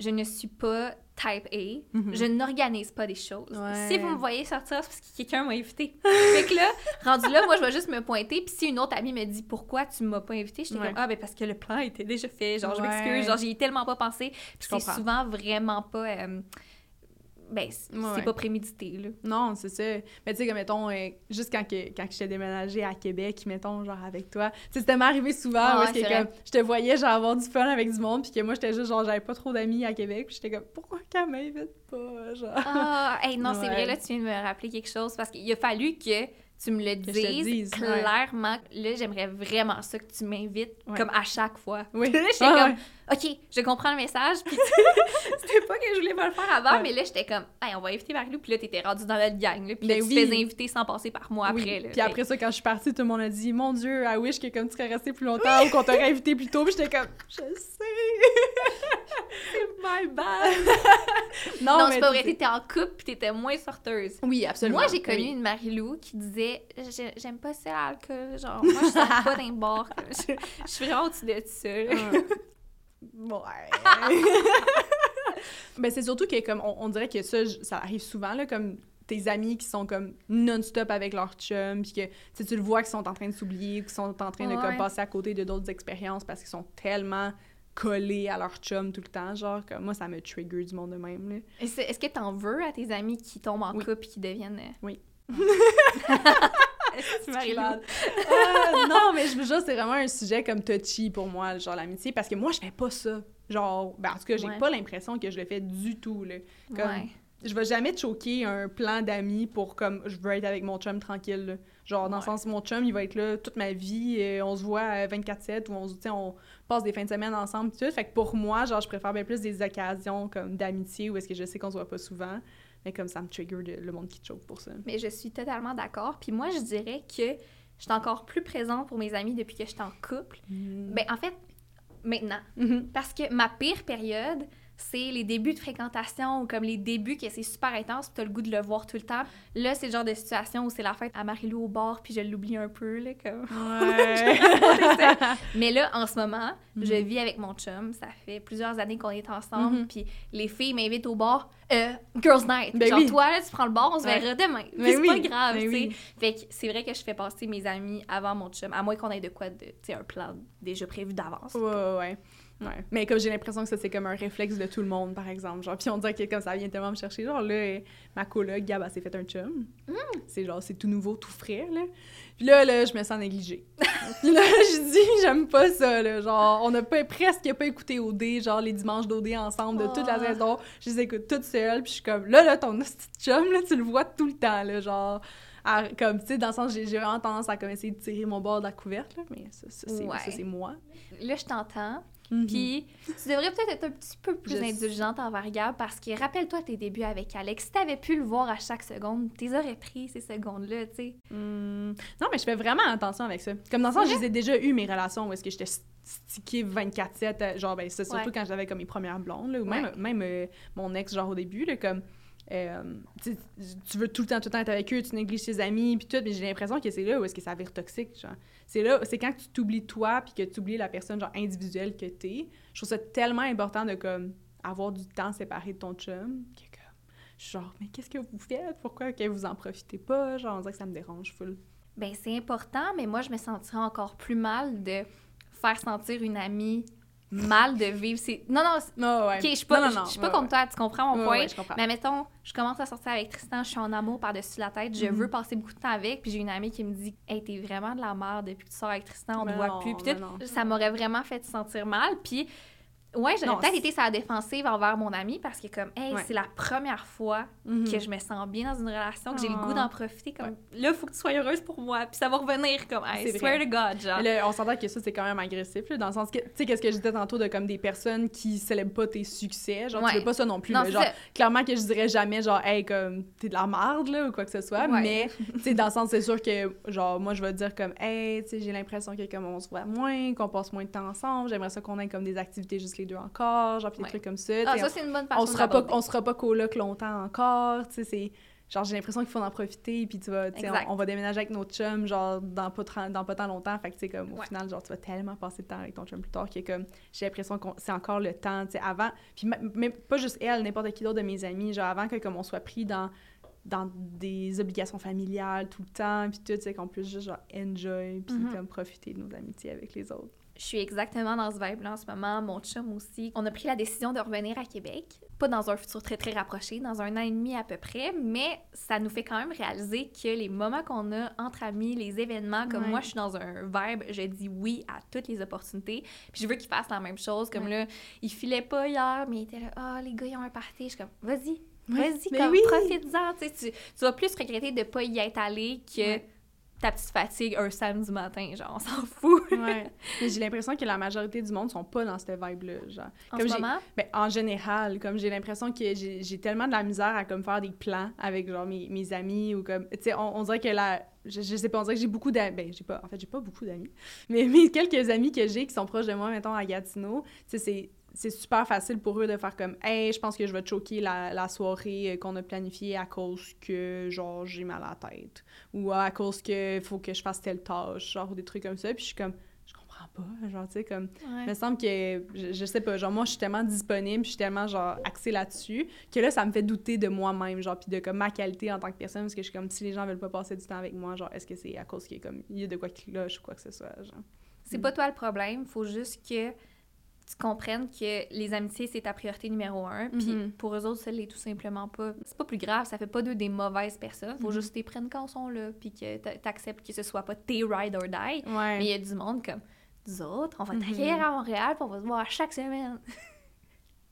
je ne suis pas type A. Mhm. Je n'organise pas des choses. Ouais. Si vous me voyez sortir, c'est parce que quelqu'un m'a invité. fait que là, rendu là, moi, je vais juste me pointer. Puis si une autre amie me dit pourquoi tu m'as pas invité, j'étais Ouais. comme ah ben parce que le plan était déjà fait. Genre je Ouais. m'excuse, genre j'y ai tellement pas pensé. Puis Je c'est souvent vraiment pas. euh, ben c'est Ouais. pas prémédité là. Non, c'est ça. Mais tu sais, comme, mettons, euh, juste quand, que, quand j'étais déménagée à Québec, mettons, genre, avec toi, tu sais, c'était m'arrivé souvent, Ah parce ouais, que, comme, je te voyais, genre, avoir du fun avec du monde, puis que moi, j'étais juste, genre, j'avais pas trop d'amis à Québec, puis j'étais comme, pourquoi qu'elle m'invite pas, genre? Ah, hey, non, c'est vrai, là, tu viens de me rappeler quelque chose parce qu'il a fallu que tu me le dises dise, ouais. clairement. Là, j'aimerais vraiment ça que tu m'invites Ouais. comme à chaque fois. Oui. Là, j'étais Ah, comme. OK, je comprends le message. Puis c'était pas que je voulais pas le faire avant, Ouais. mais là, j'étais comme, hey, on va inviter Marie-Lou. Puis là, t'étais rendu dans notre gang. Là, puis Ben là, tu te faisais inviter sans passer par moi Oui. après. Là, Puis après ça, quand je suis partie, tout le monde a dit Mon Dieu, I wish que comme tu serais resté plus longtemps ou qu'on t'aurait invité plus tôt. Puis j'étais comme Je sais. My bad. non, non, c'est pas vrai, t'étais en couple puis t'étais moins sorteuse. Oui, absolument. Moi, j'ai connu Oui. une Marie-Lou qui disait J'ai- J'aime pas ça, l'alcool. Genre, moi, je sors pas d'un bar. Je, je suis vraiment au-dessus de ça. Ouais. ben, c'est surtout que, comme, on, on dirait que ça, ça arrive souvent, là, comme tes amis qui sont comme non-stop avec leur chum, puis que tu le vois qu'ils sont en train de s'oublier, qu'ils sont en train de comme, passer à côté de d'autres expériences parce qu'ils sont tellement collés à leur chum tout le temps, genre, comme moi, ça me trigger du monde de même, là. Est-ce est-ce que t'en veux à tes amis qui tombent en Oui. couple et qui deviennent. euh, Oui. Euh, non, mais je veux juste, c'est vraiment un sujet comme touchy pour moi, genre l'amitié, parce que moi, je fais pas ça. Genre, ben, en tout cas, j'ai Ouais. pas l'impression que je le fais du tout, là. Comme, Ouais. je vais jamais choquer un plan d'amis pour comme je veux être avec mon chum tranquille. là. Genre dans le sens mon chum il va être là toute ma vie, et on se voit à 24/7 ou on on passe des fins de semaine ensemble tout. Fait que pour moi, genre je préfère bien plus des occasions comme d'amitié où est-ce que je sais qu'on se voit pas souvent, mais comme ça me trigger de- le monde qui te choque pour ça. Mais je suis totalement d'accord. Puis moi, je dirais que je suis encore plus présente pour mes amis depuis que je suis en couple. Ben, en fait, maintenant. Mhm. Parce que ma pire période, c'est les débuts de fréquentation ou comme les débuts que c'est super intense, puis t'as le goût de le voir tout le temps. Là, c'est le genre de situation où c'est la fête à Marie-Lou au bar, puis je l'oublie un peu, là, comme... Ouais. Mais là, en ce moment, Mhm. je vis avec mon chum. Ça fait plusieurs années qu'on est ensemble. Mhm. Puis les filles m'invitent au bar. Euh, girls night. Ben Genre, oui. toi, là, tu prends le bar, on se Ouais. verra demain. Ben c'est oui. pas grave, Ben tu sais. oui. Fait que c'est vrai que je fais passer mes amis avant mon chum. À moins qu'on ait de quoi, de, tu sais, un plan déjà prévu d'avance. Ouais, ouais, ouais. Mais comme j'ai l'impression que ça, c'est comme un réflexe de tout le monde, par exemple. Genre, puis on dirait que comme ça vient tellement me chercher. Genre, là, ma coloc, Gab, elle s'est fait un chum. C'est genre, c'est tout nouveau, tout frais, là. Puis là, là, je me sens négligée. puis là, je dis, j'aime pas ça, là. Genre, on a pas, presque pas écouté OD, genre, les dimanches d'OD ensemble de toute la Oh. saison. Je les écoute toutes seules, puis je suis comme, là, là, ton petit chum, là, tu le vois tout le temps, là, genre... à- comme, tu sais, dans le sens, j'ai j'ai vraiment tendance à comme essayer de tirer mon bord de la couverte, là, mais ça, ça, c'est Ouais. moi. Là, je t'entends. Mhm. Puis tu devrais peut-être être un petit peu plus Je indulgente envers Gab parce que rappelle-toi tes débuts avec Alex. Si t'avais pu le voir à chaque seconde, t'es aurais pris ces secondes-là, tu sais. Hmm, Non, mais je fais vraiment attention avec ça. Comme dans le sens, je les ai déjà eu mes relations où est-ce que j'étais stickée 24-7. euh, Genre, ben, c'est surtout Ouais. quand j'avais comme mes premières blondes, là, ou même, Ouais. même euh, mon ex, genre au début, là, comme. Euh, tu veux tout le temps, tout le temps être avec eux, tu négliges tes amis, puis tout, mais j'ai l'impression que c'est là où est-ce que ça vire toxique, genre. C'est là, c'est quand tu t'oublies toi, puis que tu oublies la personne, genre, individuelle que t'es. Je trouve ça tellement important de, comme, avoir du temps séparé de ton chum, que, comme, je suis genre, mais qu'est-ce que vous faites? Pourquoi que vous en profitez pas? Genre, on dirait que ça me dérange full. Ben, c'est important, mais moi, je me sentirais encore plus mal de faire sentir une amie mal de vivre ses... Non, non, c'est- Non, ouais. OK, je suis pas, Non, non, pas ouais, contre toi, tu comprends mon ouais. point? Ouais, ouais, je comprends. Mais mettons, je commence à sortir avec Tristan, je suis en amour par-dessus la tête, je Mhm. veux passer beaucoup de temps avec, puis j'ai une amie qui me dit « Hey, t'es vraiment de la merde depuis que tu sors avec Tristan, on ne voit plus. » Puis ça m'aurait vraiment fait sentir mal, puis Ouais, j'aurais peut-être été la défensive envers mon ami parce que, comme, hey, Ouais. c'est la première fois Mhm. que je me sens bien dans une relation, que j'ai le Ah. goût d'en profiter. Comme, là, faut que tu sois heureuse pour moi. Puis ça va revenir, comme, C'est swear vrai. to God, genre. Là, on s'entend que ça, c'est quand même agressif, là, dans le sens que, tu sais, qu'est-ce que je disais tantôt de comme des personnes qui célèbrent pas tes succès, genre, Ouais. tu veux pas ça non plus, Non, genre, ça. clairement que je dirais jamais, genre, hey, comme, t'es de la merde, là, ou quoi que ce soit, Ouais. mais, tu sais, dans le sens, c'est sûr que, genre, moi, je vais dire comme, hey, tu sais, j'ai l'impression que, comme, on se voit moins, qu'on passe moins de temps ensemble, j'aimerais ça qu'on ait, comme, des activités juste les deux encore, genre, pis des Ouais. trucs comme ça, Ah, ça, c'est une bonne façon on sera pas on sera pas coloc longtemps encore tu sais c'est genre j'ai l'impression qu'il faut en profiter puis tu vas tu sais on, on va déménager avec notre chum genre dans pas dans pas tant longtemps fait que tu sais comme au Ouais. final genre tu vas tellement passer de temps avec ton chum plus tard que comme j'ai l'impression que c'est encore le temps tu sais avant puis mais pas juste elle n'importe qui d'autre de mes amis genre avant que comme on soit pris dans dans des obligations familiales tout le temps puis tout tu sais qu'on puisse juste genre enjoy puis Mhm. comme profiter de nos amitiés avec les autres Je suis exactement dans ce vibe-là en ce moment. Mon chum aussi. On a pris la décision de revenir à Québec. Pas dans un futur très, très rapproché, dans un an et demi à peu près, mais ça nous fait quand même réaliser que les moments qu'on a entre amis, les événements, comme Ouais. moi, je suis dans un vibe, je dis oui à toutes les opportunités. Puis je veux qu'il fasse la même chose. Comme Ouais. là, il filait pas hier, mais il était là, ah, les gars, ils ont un party. Je suis comme, vas-y. Vas-y, comme, oui! profite-en. Tu, tu, vas plus regretter de pas y être allé que ta petite fatigue un samedi matin. Genre, on s'en fout. ouais mais j'ai l'impression que la majorité du monde sont pas dans cette vibe là genre En Comme ce moment, Ben, en général, comme j'ai l'impression que j'ai tellement de la misère à comme faire des plans avec genre mes, mes amis ou comme tu sais on, on dirait que la je, je sais pas on dirait que j'ai beaucoup d'amis ben j'ai pas en fait j'ai pas beaucoup d'amis mais mes quelques amis que j'ai qui sont proches de moi mettons à Gatineau tu sais c'est super facile pour eux de faire comme hey je pense que je vais te choquer la, la soirée qu'on a planifiée à cause que genre j'ai mal à la tête ou à cause que faut que je fasse telle tâche genre ou des trucs comme ça puis je suis comme je comprends pas genre tu sais comme Ouais. il me semble que, je, je sais pas, genre moi, je suis tellement disponible, je suis tellement, genre, axée là-dessus, que là, ça me fait douter de moi-même, genre, puis de, comme, ma qualité en tant que personne, parce que je suis comme, si les gens veulent pas passer du temps avec moi, genre, est-ce que c'est à cause qu'il y a, comme, il y a de quoi qui cloche ou quoi que ce soit, genre. C'est pas toi le problème, faut juste que tu comprennes que les amitiés, c'est ta priorité numéro un. Puis Mhm. pour eux autres, ça l'est tout simplement pas. C'est pas plus grave, ça fait pas d'eux des mauvaises personnes. Faut Mhm. juste les prennes quand ils sont là, puis que t'a- t'acceptes que ce soit pas tes ride or die. Ouais. Mais il y a du monde comme nous autres, on va travailler à Montréal, puis on va se voir chaque semaine.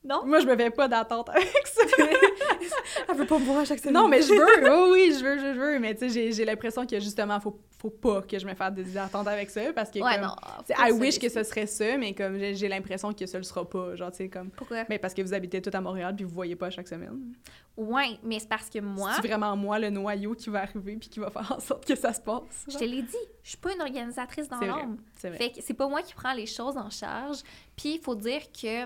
non? Moi, je me fais pas d'attente avec ça. Elle veut pas me voir chaque semaine. non, mais je veux, oh oui, je veux, je veux, mais tu sais, j'ai- l'impression que, justement, faut, faut pas que je me fasse des attentes avec ça, parce que, Ouais, comme, non. I wish que ce serait ça, mais comme, j'ai l'impression que ce le sera pas, genre, tu sais, comme... Pourquoi? Mais parce que vous habitez tout à Montréal, puis vous voyez pas chaque semaine. Ouais, mais c'est parce que moi, C'est vraiment moi le noyau qui va arriver puis qui va faire en sorte que ça se passe. je te l'ai dit, je suis pas une organisatrice dans l'ombre. C'est vrai. Fait que c'est pas moi qui prends les choses en charge. Puis il faut dire que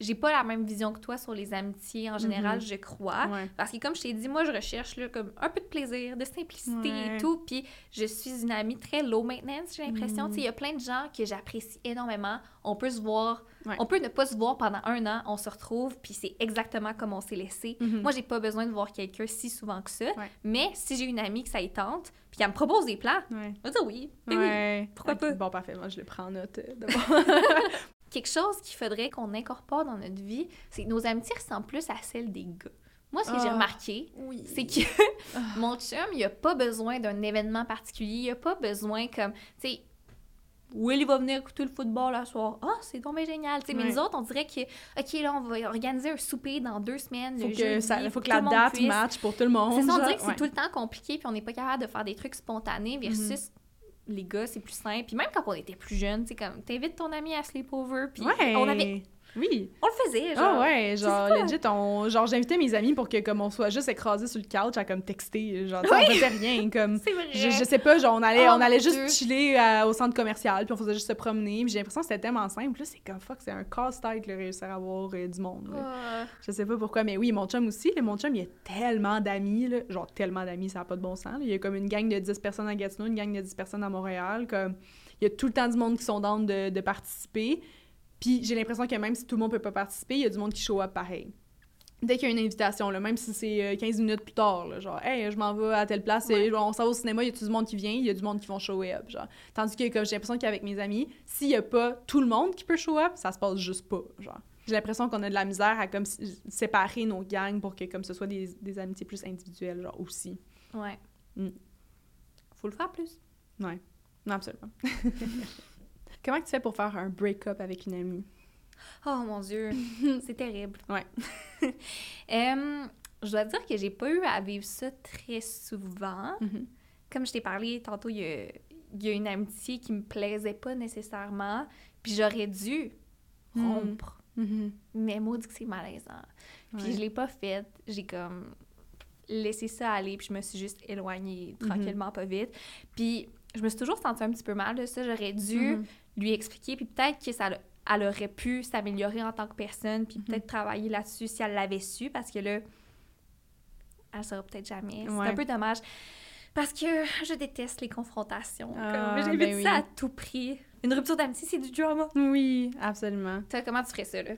j'ai pas la même vision que toi sur les amitiés en général, Mhm. je crois. Ouais. Parce que comme je t'ai dit, moi je recherche là, comme un peu de plaisir, de simplicité Ouais. et tout. Puis je suis une amie très low maintenance, j'ai l'impression. Tu sais, il y a plein de gens que j'apprécie énormément. On peut se voir, Ouais. on peut ne pas se voir pendant un an, on se retrouve, puis c'est exactement comme on s'est laissé. Mhm. Moi, j'ai pas besoin de voir quelqu'un si souvent que ça. Mais si j'ai une amie que ça y tente, puis qu'elle me propose des plans, je vais dire oui. Oui. Pourquoi pas? Bon, parfait. Moi, je le prends en note. euh, d'abord. Quelque chose qu'il faudrait qu'on incorpore dans notre vie, c'est que nos amitiés ressemblent plus à celles des gars. Moi, ce que j'ai Ah. remarqué, oui. c'est que mon chum, il a pas besoin d'un événement particulier, il a pas besoin comme, tu sais, Will, il va venir écouter le football la soir. Ah, c'est donc bien génial. Tu sais, Mais nous autres, on dirait que, OK, là, on va organiser un souper dans deux semaines. Faut le que, jeudi, ça, faut que la date puisse. match pour tout le monde. C'est ça, on dirait que c'est Ouais. tout le temps compliqué, puis on n'est pas capable de faire des trucs spontanés versus les gars, c'est plus simple. Puis même quand on était plus jeunes, tu sais, comme, t'invites ton ami à sleepover, puis Ouais. on avait... Oui. On le faisait, genre. Ah ouais, genre, legit, on, genre, j'invitais mes amis pour que, comme, on soit juste écrasés sur le couch à, comme, texter, genre, sais, on faisait rien, comme... C'est vrai. Je, je sais pas, genre, on allait, Oh on allait juste Dieu. chiller au centre commercial, puis on faisait juste se promener, puis j'ai l'impression que c'était tellement simple, là, c'est comme, fuck, c'est un casse-tête, là, réussir à avoir euh, du monde. Ah. Je sais pas pourquoi, mais oui, mon chum aussi. Là, mon chum, il a tellement d'amis, là, genre tellement d'amis, ça n'a pas de bon sens. là. Il y a comme une gang de 10 personnes à Gatineau, une gang de 10 personnes à Montréal. Comme, il y a tout le temps du monde qui sont dans de, de participer. Puis j'ai l'impression que même si tout le monde peut pas participer, il y a du monde qui show up pareil. Dès qu'il y a une invitation, là, même si c'est euh, 15 minutes plus tard, là, genre, hey, je m'en vais à telle place, Ouais. et, on s'en va au cinéma, il y a tout du monde qui vient, il y a du monde qui vont show up, genre. Tandis que comme j'ai l'impression qu'avec mes amis, s'il y a pas tout le monde qui peut show up, ça se passe juste pas, genre. J'ai l'impression qu'on a de la misère à comme séparer nos gangs pour que comme ce soit des, des amitiés plus individuelles, genre aussi. Ouais. Mm. Faut le faire plus. Non, absolument. Comment tu fais pour faire un break-up avec une amie? Oh mon Dieu, c'est terrible. Ouais. Je dois dire que j'ai pas eu à vivre ça très souvent. Mhm. Comme je t'ai parlé tantôt, il y a, il y a une amitié qui me plaisait pas nécessairement, puis j'aurais dû Mhm. rompre. Mhm. Mais maudit que c'est malaisant. Puis Ouais. je l'ai pas fait. J'ai comme laissé ça aller, puis je me suis juste éloignée Mhm. tranquillement, pas vite. Puis je me suis toujours sentie un petit peu mal de ça. J'aurais dû Mhm. Lui expliquer, puis peut-être que ça elle aurait pu s'améliorer en tant que personne, puis Mhm. peut-être travailler là-dessus si elle l'avait su, parce que là, elle saura peut-être jamais. Ouais. C'est un peu dommage. Parce que je déteste les confrontations. Ah, J'évite ben oui. ça à tout prix. Une rupture d'amitié, c'est du drama. Oui, absolument. Comment tu ferais ça, là?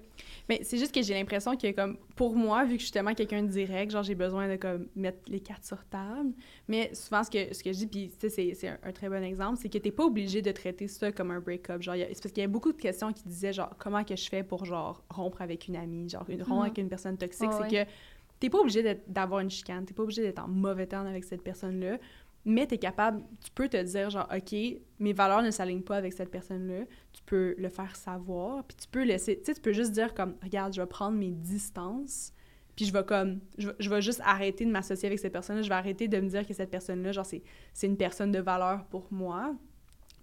Mais c'est juste que j'ai l'impression que, comme, pour moi, vu que je suis tellement quelqu'un de direct, genre, j'ai besoin de, comme, mettre les cartes sur table. Mais souvent, ce que, ce que je dis, puis, tu sais, c'est- c'est un, un très bon exemple, c'est que t'es pas obligé de traiter ça comme un break-up. Genre, c'est parce qu'il y a beaucoup de questions qui disaient, genre, comment que je fais pour, genre, rompre avec une amie, genre, une, rompre Mhm. avec une personne toxique. Ouais, c'est que t'es pas obligé d'être- d'avoir une chicane, t'es pas obligé d'être en mauvais terme avec cette personne-là. Mais t'es capable, tu peux te dire, genre, OK, mes valeurs ne s'alignent pas avec cette personne-là. Tu peux le faire savoir, puis tu peux laisser, tu sais, tu peux juste dire, comme, regarde, je vais prendre mes distances, puis je vais, comme, je, je vais juste arrêter de m'associer avec cette personne-là, je vais arrêter de me dire que cette personne-là, genre, c'est c'est une personne de valeur pour moi,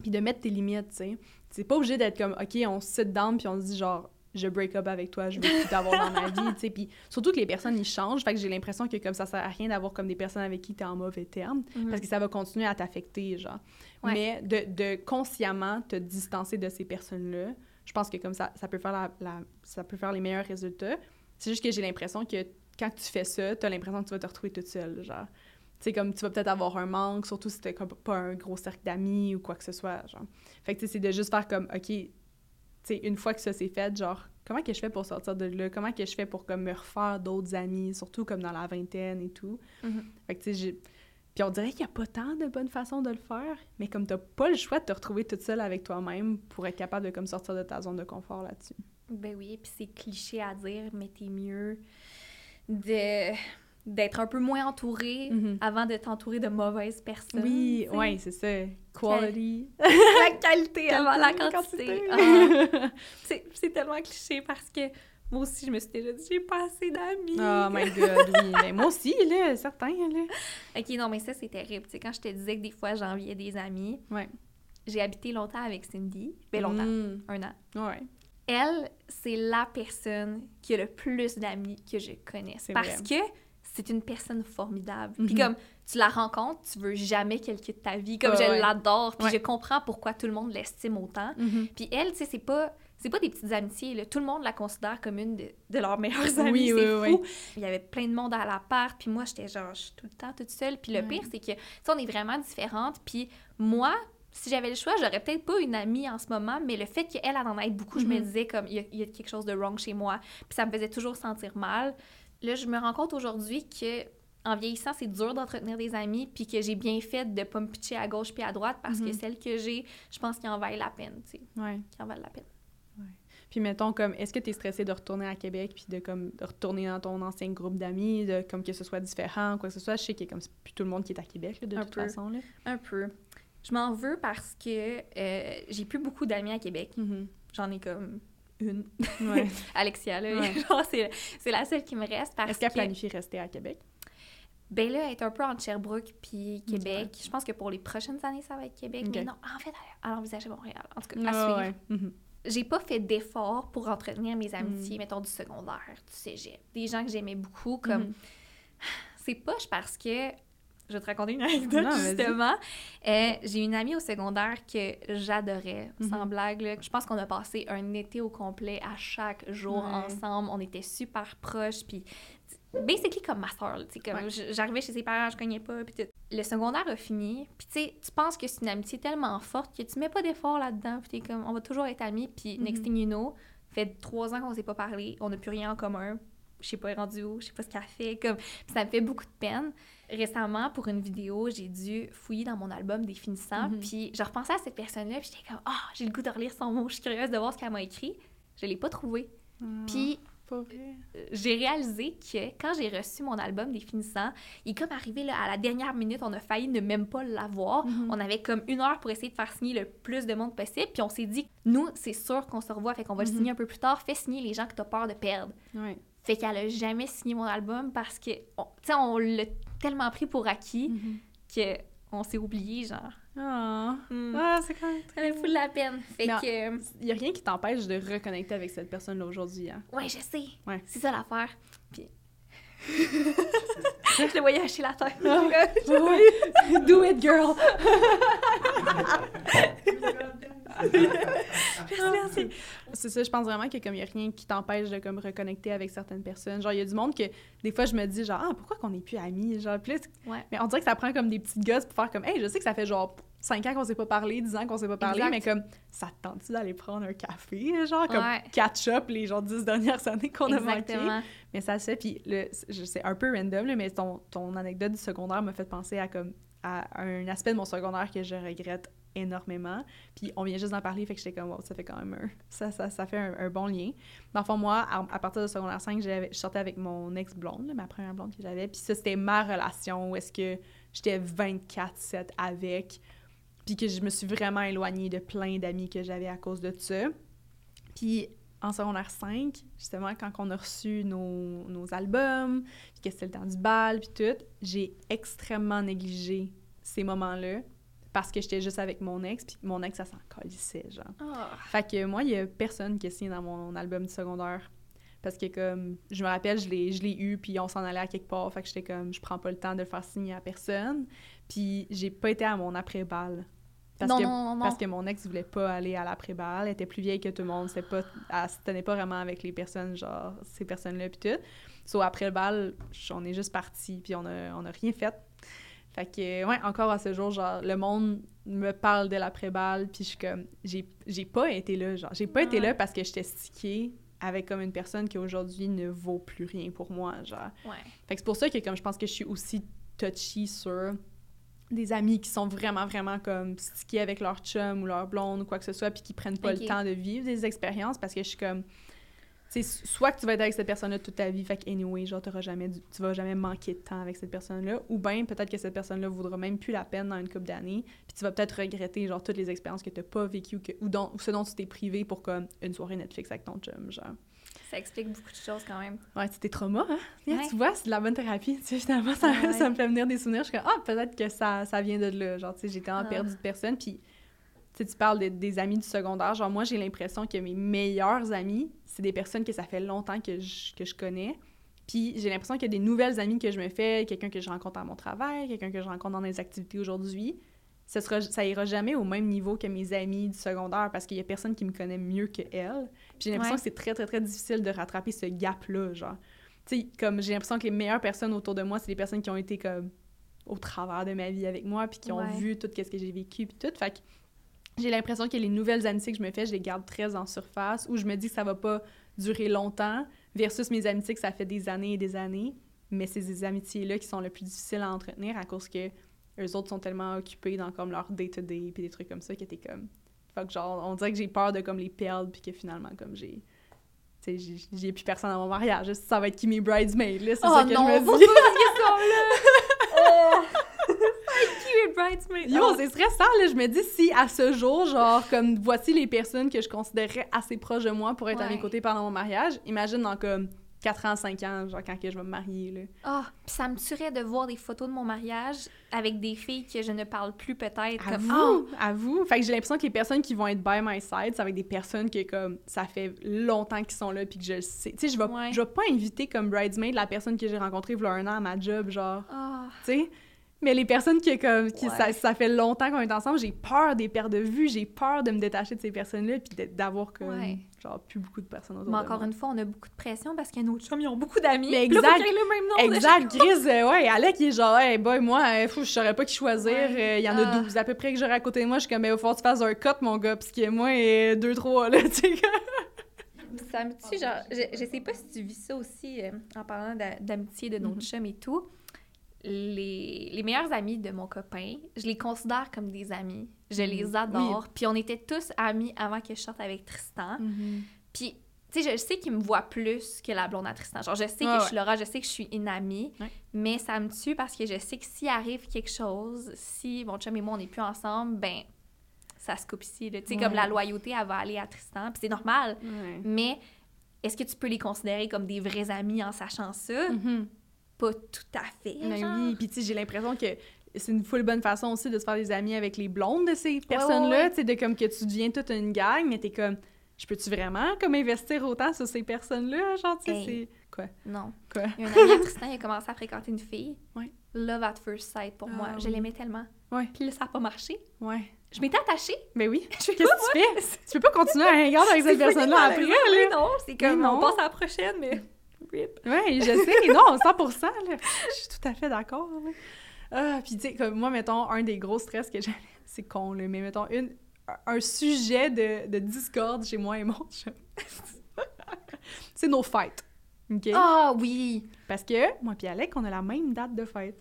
puis de mettre tes limites, tu sais. C'est pas obligé d'être comme, OK, on se sit down, puis on se dit, genre, je break up avec toi, je veux plus t'avoir dans ma vie, tu sais. Puis surtout que les personnes, ils changent, fait que j'ai l'impression que comme ça sert à rien d'avoir comme des personnes avec qui t'es en mauvais terme, parce que ça va continuer à t'affecter, genre. Ouais. Mais de, de consciemment te distancer de ces personnes-là, je pense que comme ça, ça peut faire, la, la- ça peut faire les meilleurs résultats. C'est juste que j'ai l'impression que quand tu fais ça, t'as l'impression que tu vas te retrouver toute seule, genre. Tu sais, comme tu vas peut-être avoir un manque, surtout si t'as pas un gros cercle d'amis ou quoi que ce soit, genre. Fait que tu sais, c'est de juste faire comme, OK, tu sais, une fois que ça c'est fait, genre, comment que je fais pour sortir de là? Comment que je fais pour comme me refaire d'autres amis, surtout comme dans la vingtaine et tout? Mhm. Fait que tu sais, j'ai... Puis on dirait qu'il n'y a pas tant de bonnes façons de le faire, mais comme t'as pas le choix de te retrouver toute seule avec toi-même pour être capable de comme sortir de ta zone de confort là-dessus. Ben oui, puis c'est cliché à dire, mais t'es mieux de d'être un peu moins entouré Mhm. avant de t'entourer de mauvaises personnes. Oui, tu sais. ouais, c'est ça. Quality. la qualité avant la quantité. Ah, c'est c'est tellement cliché parce que moi aussi, je me suis déjà dit, j'ai pas assez d'amis. Oh my god, oui. Ben, moi aussi, là, certain, là. Ok, non, mais ça, c'est terrible. Tu sais, quand je te disais que des fois, j'enviais des amis, Ouais. j'ai habité longtemps avec Cindy. Ben longtemps, Mm. un an. Ouais. Elle, c'est la personne qui a le plus d'amis que je connaisse. Parce vrai. que c'est une personne formidable. Puis Mhm. comme tu la rencontres, tu veux jamais qu'elle quitte ta vie. Comme Ouais, je ouais. l'adore, puis Ouais. je comprends pourquoi tout le monde l'estime autant. Mhm. Puis elle, tu sais, c'est pas... C'est pas des petites amitiés, là. Tout le monde la considère comme une de, de leurs meilleures amies. Oui, c'est oui, fou. oui. Il y avait plein de monde à l'appart, puis moi, j'étais genre, je suis tout le temps toute seule. Puis le pire, c'est que, tu sais, on est vraiment différentes. Puis moi, si j'avais le choix, j'aurais peut-être pas une amie en ce moment, mais le fait qu'elle, elle en aide beaucoup, je me Mhm. disais comme, il y, y a quelque chose de wrong chez moi. Puis ça me faisait toujours sentir mal. Là, je me rends compte aujourd'hui que en vieillissant, c'est dur d'entretenir des amis, puis que j'ai bien fait de pas me pitcher à gauche puis à droite, parce que Mhm. celle que j'ai, je pense qu'il en vaille la peine, tu sais, Ouais. en vaille la peine. Puis mettons comme est-ce que tu es stressé de retourner à Québec puis de comme de retourner dans ton ancien groupe d'amis, de comme que ce soit différent quoi que ce soit, je sais a comme c'est plus tout le monde qui est à Québec là, de Un toute peu. façon là. Un peu. Je m'en veux parce que euh, j'ai plus beaucoup d'amis à Québec. J'en ai comme une. Ouais. Alexia, là. Ouais. C'est, la seule qui me reste parce Est-ce qu'elle que... planifie rester à Québec? Ben là, elle est un peu entre Sherbrooke puis Québec. Je pense que pour les prochaines années, ça va être Québec. Mais non, en fait, elle, elle envisageait Montréal. En tout cas, à Ouais, suivre. ouais. Mhm. J'ai pas fait d'efforts pour entretenir mes Mm. amitiés, mettons, du secondaire, du cégep. Des gens que j'aimais beaucoup, comme... Mhm. C'est poche parce que... Je vais te raconter une anecdote, Non, justement. Euh, j'ai une amie au secondaire que j'adorais, sans Mhm. blague. là. Je pense qu'on a passé un été au complet à chaque jour Ouais. ensemble. On était super proches, puis basically comme ma soeur. Comme Ouais. J'arrivais chez ses parents, je cognais pas, puis. Le secondaire a fini, puis tu sais, tu penses que c'est une amitié tellement forte que tu mets pas d'effort là-dedans, puis t'es comme, on va toujours être amis, puis Mhm. next thing you know, fait trois ans qu'on s'est pas parlé, on n'a plus rien en commun, je sais pas elle est rendue où, je sais pas ce qu'elle fait, comme, puis ça me fait beaucoup de peine. Récemment, pour une vidéo, j'ai dû fouiller dans mon album des finissants, Mhm. puis je repensais à cette personne-là, puis j'étais comme, ah, j'ai le goût de relire son mot, je suis curieuse de voir ce qu'elle m'a écrit. Je l'ai pas trouvé. Ah. Puis vrai. j'ai réalisé que quand j'ai reçu mon album définissant, il est comme arrivé là, à la dernière minute, on a failli ne même pas l'avoir. Mhm. On avait comme une heure pour essayer de faire signer le plus de monde possible, puis on s'est dit, nous, c'est sûr qu'on se revoit, fait qu'on va le Mhm. signer un peu plus tard, fais signer les gens que t'as peur de perdre. Ouais. Fait qu'elle a jamais signé mon album parce que, on- tu sais, on l'a tellement pris pour acquis Mhm. que on s'est oublié, genre. Ah. Ah, c'est quand même Ça me fout de la peine. Fait Mais en- que, euh, Il y a rien qui t'empêche de reconnecter avec cette personne-là aujourd'hui, hein? ouais, je sais. Ouais. C'est ça l'affaire. Puis. je le voyais hacher la tête. Ouais. Do it, girl! Merci. C'est ça, je pense vraiment que comme il y a rien qui t'empêche de comme reconnecter avec certaines personnes. Genre, il y a du monde que des fois je me dis genre ah pourquoi qu'on n'est plus amis genre plus Ouais. mais on dirait que ça prend comme des petites gosses pour faire comme hey je sais que ça fait genre 5 ans qu'on s'est pas parlé, 10 ans qu'on s'est pas parlé, Exact. mais comme ça te tente-tu d'aller prendre un café genre comme Ouais. catch up les genre 10 dernières années qu'on a manqué? Mais ça se fait, puis le- c'est c'est un peu random, là, mais ton, ton anecdote du secondaire m'a fait penser à, comme, à un aspect de mon secondaire que je regrette énormément. Puis on vient juste d'en parler, fait que j'étais comme, wow, ça fait quand même un, ça, ça, ça fait un, bon lien. Dans le fond, moi, à, partir de secondaire 5, j'avais- je sortais avec mon ex-blonde, ma première blonde que j'avais, puis ça, c'était ma relation où est-ce que j'étais 24-7 avec, puis que je me suis vraiment éloignée de plein d'amis que j'avais à cause de ça. Puis en secondaire 5, justement, quand on a reçu nos, nos albums, puis que c'était le temps du bal, puis tout, j'ai extrêmement négligé ces moments-là parce que j'étais juste avec mon ex, puis mon ex, ça s'en calissait, genre. Ah. Fait que moi, il y a personne qui a signé dans mon album du secondaire. Parce que comme, je me rappelle, je l'ai, je l'ai eu, puis on s'en allait à quelque part. Fait que j'étais comme, je prends pas le temps de le faire signer à personne. Puis j'ai pas été à mon après-balle. Parce non, que, non, non, non. parce que mon ex voulait pas aller à l'après-balle. Elle était plus vieille que tout le monde. C'était pas, elle se tenait pas vraiment avec les personnes, genre, ces personnes-là, puis tout. So, après le bal, on est juste partis, puis on a, on a rien fait. Fait que, ouais, encore à ce jour, genre, le monde me parle de l'après-balle, puis je suis comme, j'ai j'ai pas été là, genre, j'ai pas été là parce que j'étais stickée avec comme une personne qui aujourd'hui ne vaut plus rien pour moi, genre. Ouais. Fait que c'est pour ça que comme je pense que je suis aussi touchy sur des amis qui sont vraiment, vraiment comme stickés avec leur chum ou leur blonde ou quoi que ce soit, puis qui prennent pas le temps de vivre des expériences parce que je suis comme... Sais, soit que tu vas être avec cette personne-là toute ta vie, fait que anyway, genre, t'auras jamais du- tu vas jamais manquer de temps avec cette personne-là, ou bien peut-être que cette personne-là vaudra même plus la peine dans une couple d'années, puis tu vas peut-être regretter, genre, toutes les expériences que t'as pas vécues ou, ce dont tu t'es privé pour, comme, une soirée Netflix avec ton chum, genre. Ça explique beaucoup de choses quand même. Ouais, c'était traumas, hein? Ouais. Tu vois, c'est de la bonne thérapie. Tu sais, finalement, ça, Ouais. ça me fait venir des souvenirs. Je suis comme, ah, peut-être que ça, ça vient de là. Genre, tu sais, j'étais en Ah. perdu de personne. Puis, tu sais, tu parles de- des amis du secondaire. Genre, moi, j'ai l'impression que mes meilleurs amis, c'est des personnes que ça fait longtemps que je, que je connais. Puis, j'ai l'impression qu'il y a des nouvelles amies que je me fais, quelqu'un que je rencontre à mon travail, quelqu'un que je rencontre dans des activités aujourd'hui. Ce sera, ça ira jamais au même niveau que mes amis du secondaire parce qu'il y a personne qui me connaît mieux que elle. Puis j'ai l'impression Ouais. que c'est très, très, très difficile de rattraper ce gap-là, genre. Tu sais, comme j'ai l'impression que les meilleures personnes autour de moi, c'est les personnes qui ont été comme au travers de ma vie avec moi, puis qui ont Ouais. vu tout ce que j'ai vécu, puis tout. Fait que j'ai l'impression que les nouvelles amitiés que je me fais, je les garde très en surface, où je me dis que ça va pas durer longtemps, versus mes amitiés que ça fait des années et des années. Mais c'est ces amitiés-là qui sont le plus difficiles à entretenir à cause que eux autres sont tellement occupés dans comme leur day-to-day, puis des trucs comme ça, que t'es comme... Fait que genre, on dirait que j'ai peur de comme les perdre, puis que finalement, comme j'ai... Tu sais, j'ai- plus personne dans mon mariage. Ça va être qui mes bridesmaids, là, c'est Oh ça que non, je me dis. pas cette question-là! oh! Qui est bridesmaid? Yo, Oh. c'est stressant, là. Je me dis, si à ce jour, genre, comme voici les personnes que je considérerais assez proches de moi pour être à mes côtés pendant mon mariage, imagine dans comme 4 ans, 5 ans, genre, quand que je vais me marier, là. Ah, puis ça me tuerait de voir des photos de mon mariage avec des filles que je ne parle plus peut-être. À Comme, vous, à vous. Fait que j'ai l'impression que les personnes qui vont être by my side, c'est avec des personnes que, comme, ça fait longtemps qu'ils sont là, puis que je le sais. Tu sais, je vais Ouais. je vais pas inviter comme bridesmaid la personne que j'ai rencontrée il y a un an à ma job, genre, Ah, tu sais? Mais les personnes qui, comme, qui Ouais. ça, ça fait longtemps qu'on est ensemble, j'ai peur des pertes de vue, j'ai peur de me détacher de ces personnes-là, puis d'avoir comme, Ouais. genre, plus beaucoup de personnes autour mais de encore moi. une fois, on a beaucoup de pression parce que nos chums, ils ont beaucoup d'amis. Mais là, exact. aient le même nom de Exact, Gris, euh, ouais, Alec, il est genre, hey, boy, moi, euh, fou, je saurais pas qui choisir. Ouais. euh, Il y en a Ah. 12 à peu près que j'aurais à côté de moi. Je suis comme, mais il va falloir que tu fasses un cut, mon gars, parce que moi, 2-3, là, tu sais. Ça me tue, genre, je, je sais pas si tu vis ça aussi euh, en parlant d'a- d'amitié de notre Mhm. chum et tout. Les, les meilleurs amis de mon copain, je les considère comme des amis. Je Mhm. les adore. Puis on était tous amis avant que je sorte avec Tristan. Puis, tu sais, je sais qu'il me voit plus que la blonde à Tristan. Genre, je sais que Ouais, je suis Laura, je sais que je suis une amie, Ouais. mais ça me tue parce que je sais que s'il arrive quelque chose, si mon chum et moi, on n'est plus ensemble, ben, ça se coupe ici. Tu sais, comme la loyauté, elle va aller à Tristan, puis c'est normal. Mais est-ce que tu peux les considérer comme des vrais amis en sachant ça? Mhm. Pas tout à fait. Ben genre. oui, puis tu sais, j'ai l'impression que c'est une full bonne façon aussi de se faire des amis avec les blondes de ces personnes-là, ouais. tu sais, de comme que tu deviens toute une gang, mais t'es comme, je peux-tu vraiment comme investir autant sur ces personnes-là, genre, tu sais, Hey. c'est... Quoi? Non. Quoi? Il y a un ami à Tristan, il a commencé à fréquenter une fille. Ouais. Love at first sight pour Ah moi. Je l'aimais tellement. Ouais. Puis là, ça n'a pas marché. Ouais. Je m'étais attachée. Ben oui. Qu'est-ce que tu fais? Tu peux pas continuer à regarder avec cette personne-là après, là. Non, c'est comme, Mais non. on passe à la prochaine, mais... Rip. Oui, je sais, non, 100 là. Je suis tout à fait d'accord. Ah, puis tu sais, comme moi, mettons, un des gros stress que j'ai, c'est con, là, mais mettons, une, un sujet de, de discorde chez moi et mon chum. c'est nos fêtes, OK? Ah oui! Parce que moi puis Alec, on a la même date de fête.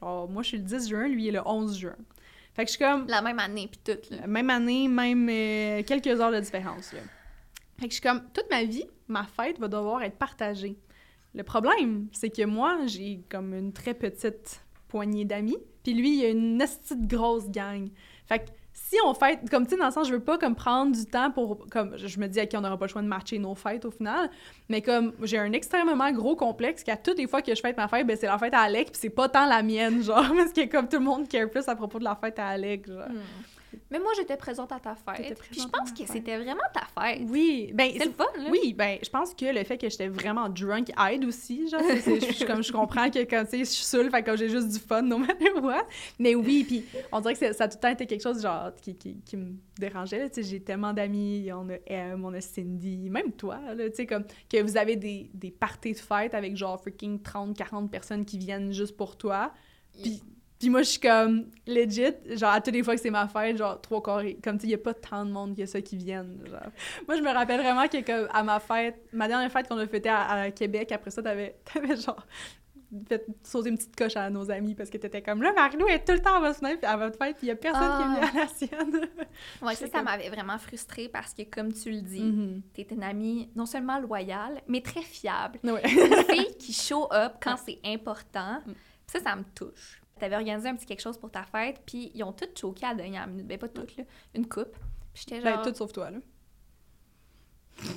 Genre, moi, je suis le 10 juin, lui, il est le 11 juin. Fait que je suis comme... La même année, puis tout, là. Même année, même euh, quelques heures de différence. Là. Fait que je suis comme, toute ma vie, ma fête va devoir être partagée. Le problème, c'est que moi, j'ai comme une très petite poignée d'amis, puis lui, il a une hostie de grosse gang. Fait que si on fête, comme tu sais, dans le sens, je veux pas comme prendre du temps pour, comme, je me dis, OK, on n'aura pas le choix de matcher nos fêtes au final, mais comme j'ai un extrêmement gros complexe qu'à toutes les fois que je fête ma fête, ben c'est la fête à Alec, puis c'est pas tant la mienne, genre, parce que comme tout le monde care plus à propos de la fête à Alec, genre. Hmm. Mais moi, j'étais présente à ta fête. Puis je pense que c'était vraiment ta fête. Oui, ben C'est le fun, là. Oui, ben je pense que le fait que j'étais vraiment drunk aide aussi, genre je, comme je comprends que quand tu sais je suis seule, fait que j'ai juste du fun no matter what. Mais oui, puis on dirait que ça a tout le temps été quelque chose genre qui, qui, qui me dérangeait là, tu sais j'ai tellement d'amis, on a M, on a Cindy, même toi là, tu sais comme que vous avez des des parties de fête avec genre freaking 30 40 personnes qui viennent juste pour toi. Puis puis moi, je suis comme, legit, genre, à toutes les fois que c'est ma fête, genre, trois quarts, comme, tu sais, il y a pas tant de monde que ça qui viennent, genre. Moi, je me rappelle vraiment que, comme, à ma fête, ma dernière fête qu'on a fêtée à, à Québec, après ça, t'avais, t'avais, genre, fait sauter une petite coche à nos amis, parce que t'étais comme, là, Marie-Lou est tout le temps à votre puis à votre fête, puis il y a personne qui est venu à la sienne. Ouais, ça, ça m'avait vraiment frustrée parce que, comme tu le dis, Mhm. t'es une amie non seulement loyale, mais très fiable. Ouais. Une fille qui show up quand c'est important. Mm. Ça, ça me touche. T'avais organisé un petit quelque chose pour ta fête, puis ils ont toutes choqué à la dernière minute. Ben, pas toutes, là. Une coupe. Puis j'étais Ben, genre... tout sauf toi, là.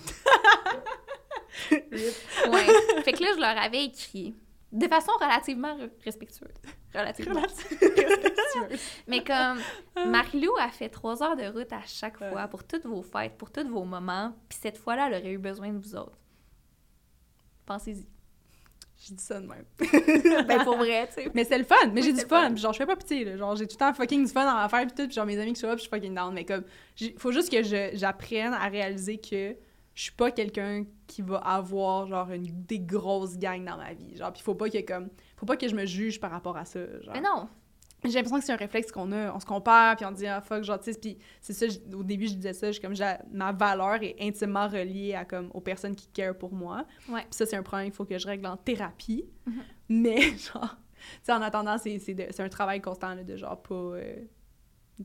Ouais. fait que là, je leur avais écrit de façon relativement re- respectueuse. Relativement. Respectueuse. Mais comme Marie-Lou a fait trois heures de route à chaque fois pour toutes vos fêtes, pour tous vos moments, puis cette fois-là, elle aurait eu besoin de vous autres. Pensez-y. Je dis ça de même. ben, pour vrai, tu sais. Mais c'est le fun, mais Oui, j'ai du fun. genre, je fais pas pitié, là. Genre, j'ai tout le temps fucking du fun dans l'affaire, puis tout. Puis genre, mes amis qui sont là, puis je suis fucking down. Mais comme, faut juste que j'apprenne à réaliser que je suis pas quelqu'un qui va avoir, genre, une, des grosses gangs dans ma vie. Genre, puis faut pas que, comme, faut pas que je me juge par rapport à ça. Genre. Mais non. J'ai l'impression que c'est un réflexe qu'on a. On se compare, puis on dit, ah fuck, genre. Puis c'est ça, au début, je disais ça, je comme, ma valeur est intimement reliée à, comme, aux personnes qui care pour moi. Ouais. Puis ça, c'est un problème qu'il faut que je règle en thérapie. Mhm. Mais, genre, tu sais, en attendant, c'est un travail constant, là, de genre, pas. euh,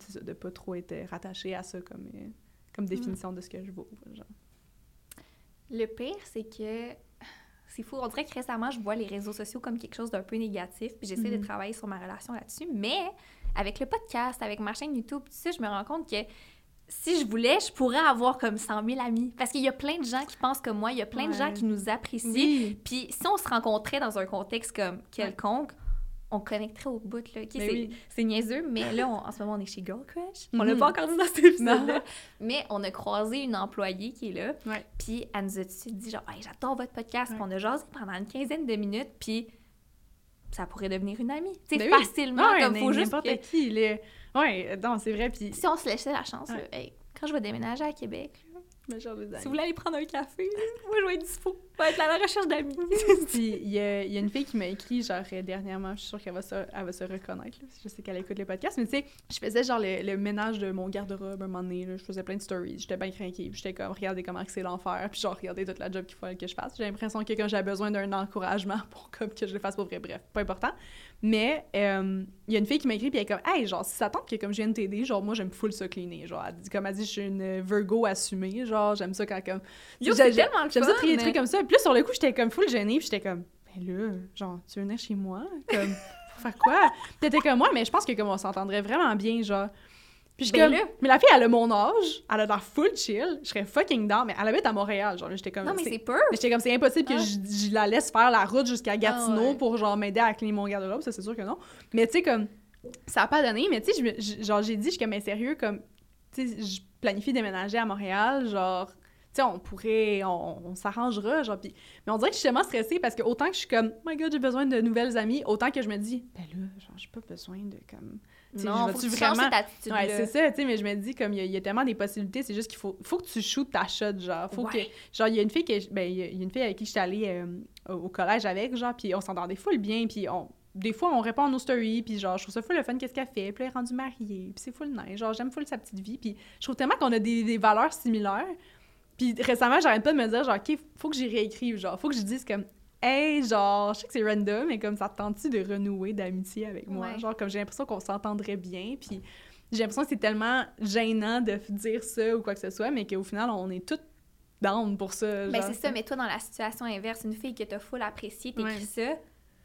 ça, de pas trop être rattaché à ça comme, euh, comme définition de ce que je vaux. Genre. Le pire, c'est que c'est fou. On dirait que récemment, je vois les réseaux sociaux comme quelque chose d'un peu négatif, puis j'essaie Mhm. de travailler sur ma relation là-dessus. Mais avec le podcast, avec ma chaîne YouTube, tout ça, je me rends compte que si je voulais, je pourrais avoir comme 100 000 amis. Parce qu'il y a plein de gens qui pensent comme moi, il y a plein de gens qui nous apprécient. Oui. Puis si on se rencontrait dans un contexte comme quelconque, on connecterait au bout. Là. Ok, Mais c'est, oui. c'est niaiseux, mais là, on- en ce moment, on est chez Girl Crush. On l'a Mhm. pas encore dit dans cet épisode Non. Mais on a croisé une employée qui est là. Puis elle nous a tout de suite dit genre, Hey, j'adore votre podcast. Puis on a jasé pendant une quinzaine de minutes. Puis ça pourrait devenir une amie. Tu sais, Ben oui. facilement, comme n- faut juste n'importe que- qui. Les... Ouais, non, c'est vrai. Puis. Si on se laissait la chance, Ouais. là, hey, quand je vais déménager à Québec, là, des si vous voulez aller prendre un café, moi je vais être dispo. Va être à la recherche d'amis. Puis il y, a il y a une fille qui m'a écrit, genre, euh, dernièrement, je suis sûre qu'elle va, se, elle va se reconnaître, là, je sais qu'elle écoute les podcasts, mais tu sais, je faisais genre le, le ménage de mon garde-robe un moment donné, là, je faisais plein de stories, j'étais bien craquée, j'étais comme, regardez comment c'est l'enfer, puis genre, regardez toute la job qu'il faut que je fasse. J'ai l'impression que quand j'ai besoin d'un encouragement pour comme que je le fasse pour vrai, bref, pas important. Mais euh, il y a une fille qui m'a écrit, puis elle est comme, hey, genre, si ça tente que comme je viens de t'aider, genre, moi, j'aime full ça cleaner. Genre, elle dit, comme elle dit, je suis une Virgo assumée, genre, j'aime ça quand comme. Yo, c'est tellement J'aime ça trier des trucs comme ça. Puis là, sur le coup, j'étais comme full gênée, puis j'étais comme, mais là, genre, tu veux venir chez moi? Comme, pour faire quoi? T'étais comme moi, mais je pense que comme on s'entendrait vraiment bien, genre. Puis je Ben comme, là. mais la fille, elle a mon âge, elle a l'air full chill, je serais fucking down, mais elle habite à Montréal, genre, j'étais comme. Non, mais c'est peur. j'étais comme, c'est impossible que Ah. je, je la laisse faire la route jusqu'à Gatineau Ah ouais. pour, genre, m'aider à cleaner mon garde-robe, ça, c'est sûr que non. Mais tu sais, comme, ça a pas donné, mais tu sais, genre, j'ai dit, je suis comme, mais sérieux, comme, tu sais, je planifie déménager à Montréal, genre, sais, on pourrait, on, on s'arrangera, genre, puis... Mais on dirait que je suis tellement stressée parce que autant que je suis comme, oh my god, j'ai besoin de nouvelles amies, autant que je me dis, ben là, genre, j'ai pas besoin de, comme... tu sais, Non, je faut que tu vraiment- cette attitude-là? Ouais, c'est ça, tu sais, mais je me dis, comme, il y, a- il y a tellement des possibilités, c'est juste qu'il faut, faut que tu shootes ta shot, genre, faut Ouais. que... Genre, il y a une fille que... Ben, il y a- il y a une fille avec qui j'étais allée euh, au au collège avec, genre, puis on s'entendait full bien, puis on... Des fois, on répond à nos stories, puis genre, je trouve ça full le fun, qu'est-ce qu'elle fait, puis elle est rendue mariée, puis c'est full nice, genre, j'aime full sa petite vie, puis je trouve tellement qu'on a des, des valeurs similaires, puis récemment, j'arrête pas de me dire, genre, OK, faut que j'y réécrive, genre, faut que je dise comme... Hey, genre, je sais que c'est random, mais comme ça te tente-tu de renouer d'amitié avec moi? Ouais. Genre, comme j'ai l'impression qu'on s'entendrait bien, puis j'ai l'impression que c'est tellement gênant de dire ça ou quoi que ce soit, mais qu'au final, on est toutes down pour ça. Ben, genre, c'est ça, mais toi, dans la situation inverse, une fille que t'as full appréciée, t'écris Ouais. ça,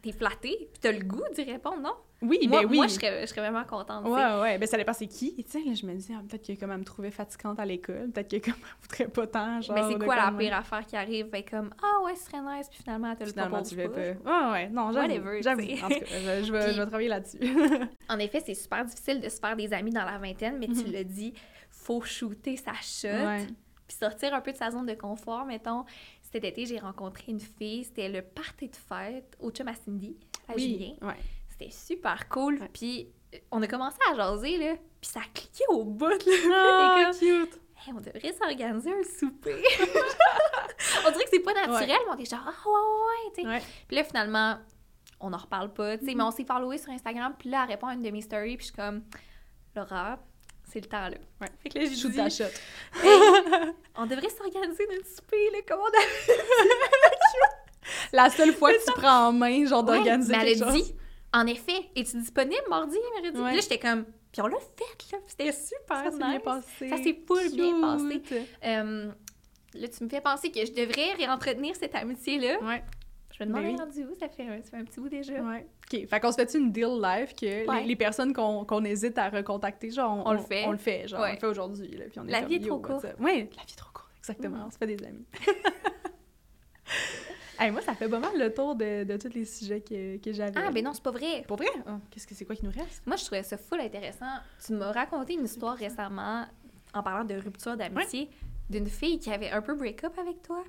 t'es flattée, puis t'as le goût d'y répondre, non? Oui, moi, ben oui. moi je, serais, je serais vraiment contente. tu sais. Ouais, ouais, ben ça dépend c'est qui? Et tu sais, je me dis, ah, peut-être que comme elle me trouvait fatigante à l'école, peut-être que comme elle voudrait pas tant, genre... Mais c'est quoi la pire affaire qui arrive? Ben, comme, ah ouais, ce serait nice, puis finalement, elle te le Finalement, propose tu pas. pas. Ouais, ouais, non, tu j'avoue. sais. En tout cas, je, je vais, Puis- je vais travailler là-dessus. En effet, c'est super difficile de se faire des amis dans la vingtaine, mais tu Mhm. l'as dit, faut shooter sa shot, ouais. puis sortir un peu de sa zone de confort. Mettons, cet été, j'ai rencontré une fille, c'était le party de fête au chum à Cindy, à Julien. Ouais. C'était super cool, puis on a commencé à jaser, là, puis ça a cliqué au bout, là. Comme, cute! Hey, on devrait s'organiser un souper. on dirait que c'est pas naturel, mais on est genre, ah ouais, ouais, ouais, tu sais. Ouais. Puis là, finalement, on en reparle pas, tu sais, mais on s'est followé sur Instagram, puis là, elle répond à une de mes stories, puis je suis comme, Laura, c'est le temps, là. Ouais. Fait que là, j'ai dit, ta shot. Hey, on devrait s'organiser notre souper, là, comment on a... La seule fois que tu prends en main, genre, Ouais, d'organiser mais elle chose. dit, en effet, es-tu disponible mardi, mercredi? Ouais. Là, j'étais comme, puis on l'a fait, là, puis c'était super Ça nice. bien passé. Ça s'est full bien passé. Euh, là, tu me fais penser que je devrais réentretenir cette amitié-là. Ouais. Je me demande Ben oui. rendu où, ça fait, un- ça fait un petit bout déjà. Ouais. OK. Fait qu'on se fait une deal live que Ouais. les, les personnes qu'on qu'on hésite à recontacter, genre, on, On le fait. On le fait, genre, Ouais. on le fait aujourd'hui. là, Puis on est La vie est trop courte. Ouais, la vie est trop courte, exactement. Mhm. On se fait des amis. hey, moi, ça fait pas mal le tour de, de tous les sujets que, que j'avais. Ah, ben non, c'est pas vrai. Pour vrai? Ah, Qu'est-ce que c'est quoi qui nous reste? Moi, je trouvais ça full intéressant. Tu m'as raconté une histoire récemment, en parlant de rupture d'amitié, d'une fille qui avait un peu break-up avec toi.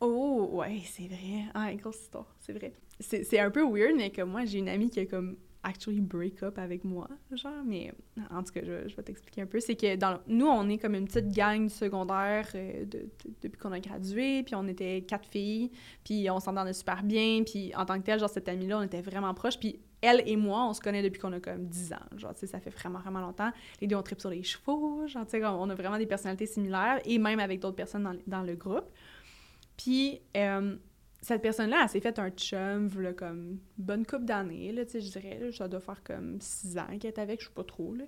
Oh, ouais, c'est vrai. Ah, grosse histoire, c'est vrai. C'est c'est un peu weird, mais comme moi, j'ai une amie qui a comme actually break up avec moi, genre, mais en tout cas, je, je vais t'expliquer un peu. C'est que dans, nous, on est comme une petite gang secondaire euh, de- de- depuis qu'on a gradué, puis on était quatre filles, puis on s'entendait super bien, puis en tant que telle, genre, cette amie-là, on était vraiment proches, puis elle et moi, on se connaît depuis qu'on a comme 10 ans, genre, tu sais, ça fait vraiment, vraiment longtemps. Les deux, on tripe sur les chevaux, genre, tu sais, on a vraiment des personnalités similaires, et même avec d'autres personnes dans, dans le groupe. Puis, euh, cette personne-là, elle s'est fait un chum, là, comme bonne couple d'années, là, tu sais, je dirais, là, ça doit faire comme six ans qu'elle est avec, je sais pas trop, là.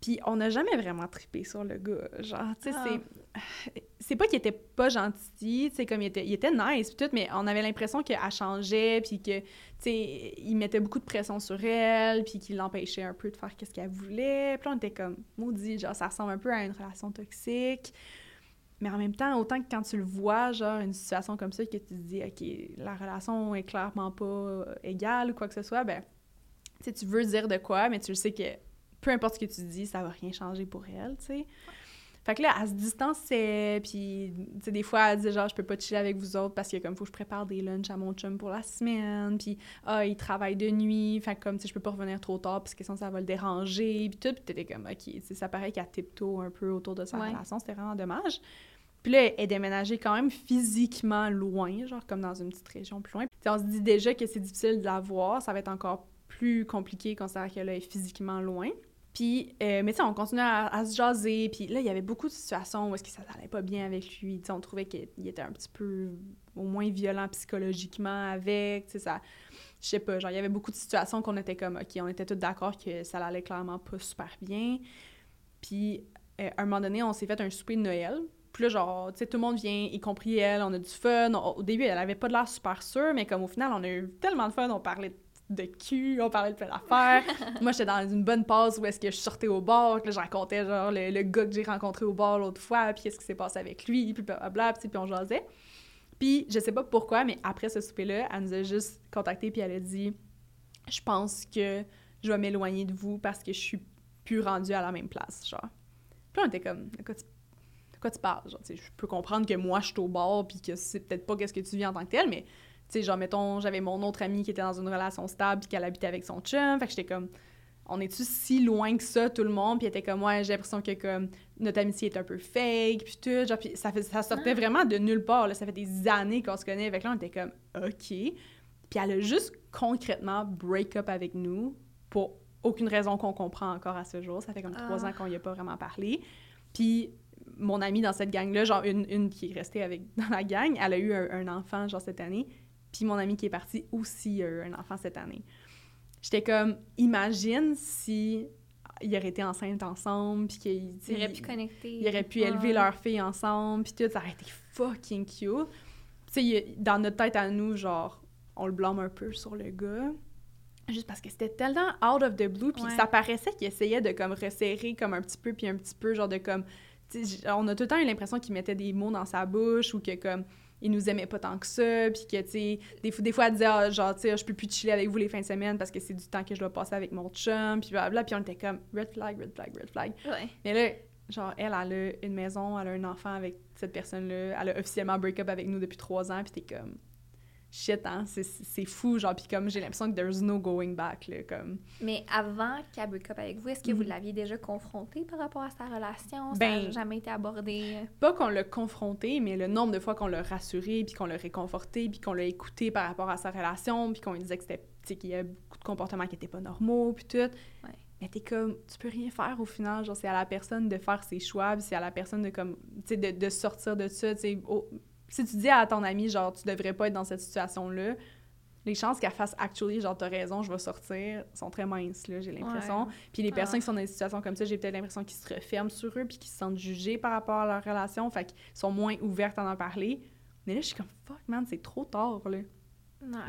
Puis on n'a jamais vraiment trippé sur le gars, genre, tu sais, Ah. c'est... C'est pas qu'il était pas gentil, tu sais, comme il était, il était nice, tout, mais on avait l'impression qu'elle changeait, puis que, tu sais, il mettait beaucoup de pression sur elle, puis qu'il l'empêchait un peu de faire qu'est-ce qu'elle voulait. Puis là, on était comme, maudit, genre, ça ressemble un peu à une relation toxique. Mais en même temps, autant que quand tu le vois, genre, une situation comme ça, que tu te dis, OK, la relation est clairement pas euh, égale ou quoi que ce soit, ben, tu tu veux dire de quoi, mais tu le sais que peu importe ce que tu dis, ça va rien changer pour elle, tu sais. Fait que là, elle se distançait, puis, tu sais, des fois, elle disait genre, je peux pas chiller avec vous autres parce que, comme, faut que je prépare des lunchs à mon chum pour la semaine, puis, ah, il travaille de nuit, fait que, comme, tu sais, je peux pas revenir trop tard parce que sinon ça va le déranger, puis tout, puis t'étais comme, OK, tu sais, ça paraît qu'elle tiptoe un peu autour de sa Ouais. relation, c'était vraiment dommage. Puis là, elle déménagée quand même physiquement loin, genre comme dans une petite région plus loin. On se dit déjà que c'est difficile de la voir, ça va être encore plus compliqué considérant qu'elle est physiquement loin. Puis, euh, mais tu sais, on continuait à, se jaser. Puis là, il y avait beaucoup de situations où est-ce que ça n'allait pas bien avec lui. On trouvait qu'il était un petit peu, au moins, violent psychologiquement avec. Tu sais, ça... Je sais pas, genre, il y avait beaucoup de situations qu'on était comme, OK, on était tous d'accord que ça allait clairement pas super bien. Puis, euh, à un moment donné, on s'est fait un souper de Noël. Puis là, genre, tu sais, tout le monde vient, y compris elle, on a du fun. au début, elle avait pas de l'air super sûre, mais comme au final, on a eu tellement de fun, on parlait de cul, on parlait de plein d'affaires. Moi, j'étais dans une bonne pause où est-ce que je sortais au bar, que là, je racontais, genre, le, gars que j'ai rencontré au bar l'autre fois, puis qu'est-ce qui s'est passé avec lui, puis blablabla, puis, puis on jasait. Puis, je sais pas pourquoi, mais après ce souper-là, elle nous a juste contacté, puis elle a dit « Je pense que je vais m'éloigner de vous parce que je suis plus rendue à la même place, genre. » Puis on était comme « De tu, parles? » Genre, je peux comprendre que moi, je suis au bar, puis que c'est peut-être pas qu'est-ce que tu vis en tant que tel, mais tu sais, genre, mettons, j'avais mon autre amie qui était dans une relation stable puis qu'elle habitait avec son chum. Fait que j'étais comme, on est-tu si loin que ça, tout le monde? Puis elle était comme, ouais, j'ai l'impression que comme notre amitié est un peu fake, puis tout. Genre, puis ça, fait, ça sortait ah. vraiment de nulle part. Là. Ça fait des années qu'on se connaît. Avec là, on était comme, OK. Puis elle a juste concrètement break up avec nous pour aucune raison qu'on comprend encore à ce jour. Ça fait comme trois ah. ans qu'on y a pas vraiment parlé. Puis mon amie dans cette gang-là, genre une, une qui est restée avec dans la gang, elle a eu un, un enfant, genre cette année. Puis mon ami qui est parti aussi a eu un enfant cette année. J'étais comme, imagine si ils auraient été enceintes ensemble, puis qu'ils auraient pu connecter. Ils auraient pu élever leur fille ensemble, puis tout, ça aurait été fucking cute. Tu sais, dans notre tête à nous, genre, on le blâme un peu sur le gars. Juste parce que c'était tellement out of the blue, puis ça paraissait qu'il essayait de comme resserrer comme un petit peu, puis un petit peu, genre de comme... On a tout le temps eu l'impression qu'il mettait des mots dans sa bouche, ou que comme il nous aimait pas tant que ça, puis que, tu sais, des, des, fois, elle disait, ah, genre, tu sais, je peux plus chiller avec vous les fins de semaine parce que c'est du temps que je dois passer avec mon chum, puis blablabla, puis on était comme, red flag, red flag, red flag. Mais là, genre, elle, elle a une maison, elle a un enfant avec cette personne-là, elle a officiellement break up avec nous depuis trois ans, puis t'es comme, shit, hein, c'est fou, genre, puis comme j'ai l'impression que there's no going back, là, comme... Mais avant qu'elle break up avec vous, est-ce que vous mhm. l'aviez déjà confronté par rapport à sa relation? Ça n'a ben, jamais été abordé? Pas qu'on l'a confronté, mais le nombre de fois qu'on l'a rassuré, puis qu'on l'a réconforté, puis qu'on l'a écouté par rapport à sa relation, puis qu'on lui disait que c'était, qu'il y avait beaucoup de comportements qui étaient pas normaux, puis tout... Ouais. Mais t'es comme, tu peux rien faire au final, genre, c'est à la personne de faire ses choix, c'est à la personne de, comme, tu sais, de, de, sortir de ça, tu sais, si tu dis à ton ami, genre, tu devrais pas être dans cette situation-là, les chances qu'elle fasse actually, genre, t'as raison, je vais sortir, sont très minces, là, j'ai l'impression. Puis les personnes qui sont dans des situations comme ça, j'ai peut-être l'impression qu'ils se referment sur eux puis qu'ils se sentent jugés par rapport à leur relation, fait qu'ils sont moins ouverts à en parler. Mais là, je suis comme, fuck, man, c'est trop tard, là.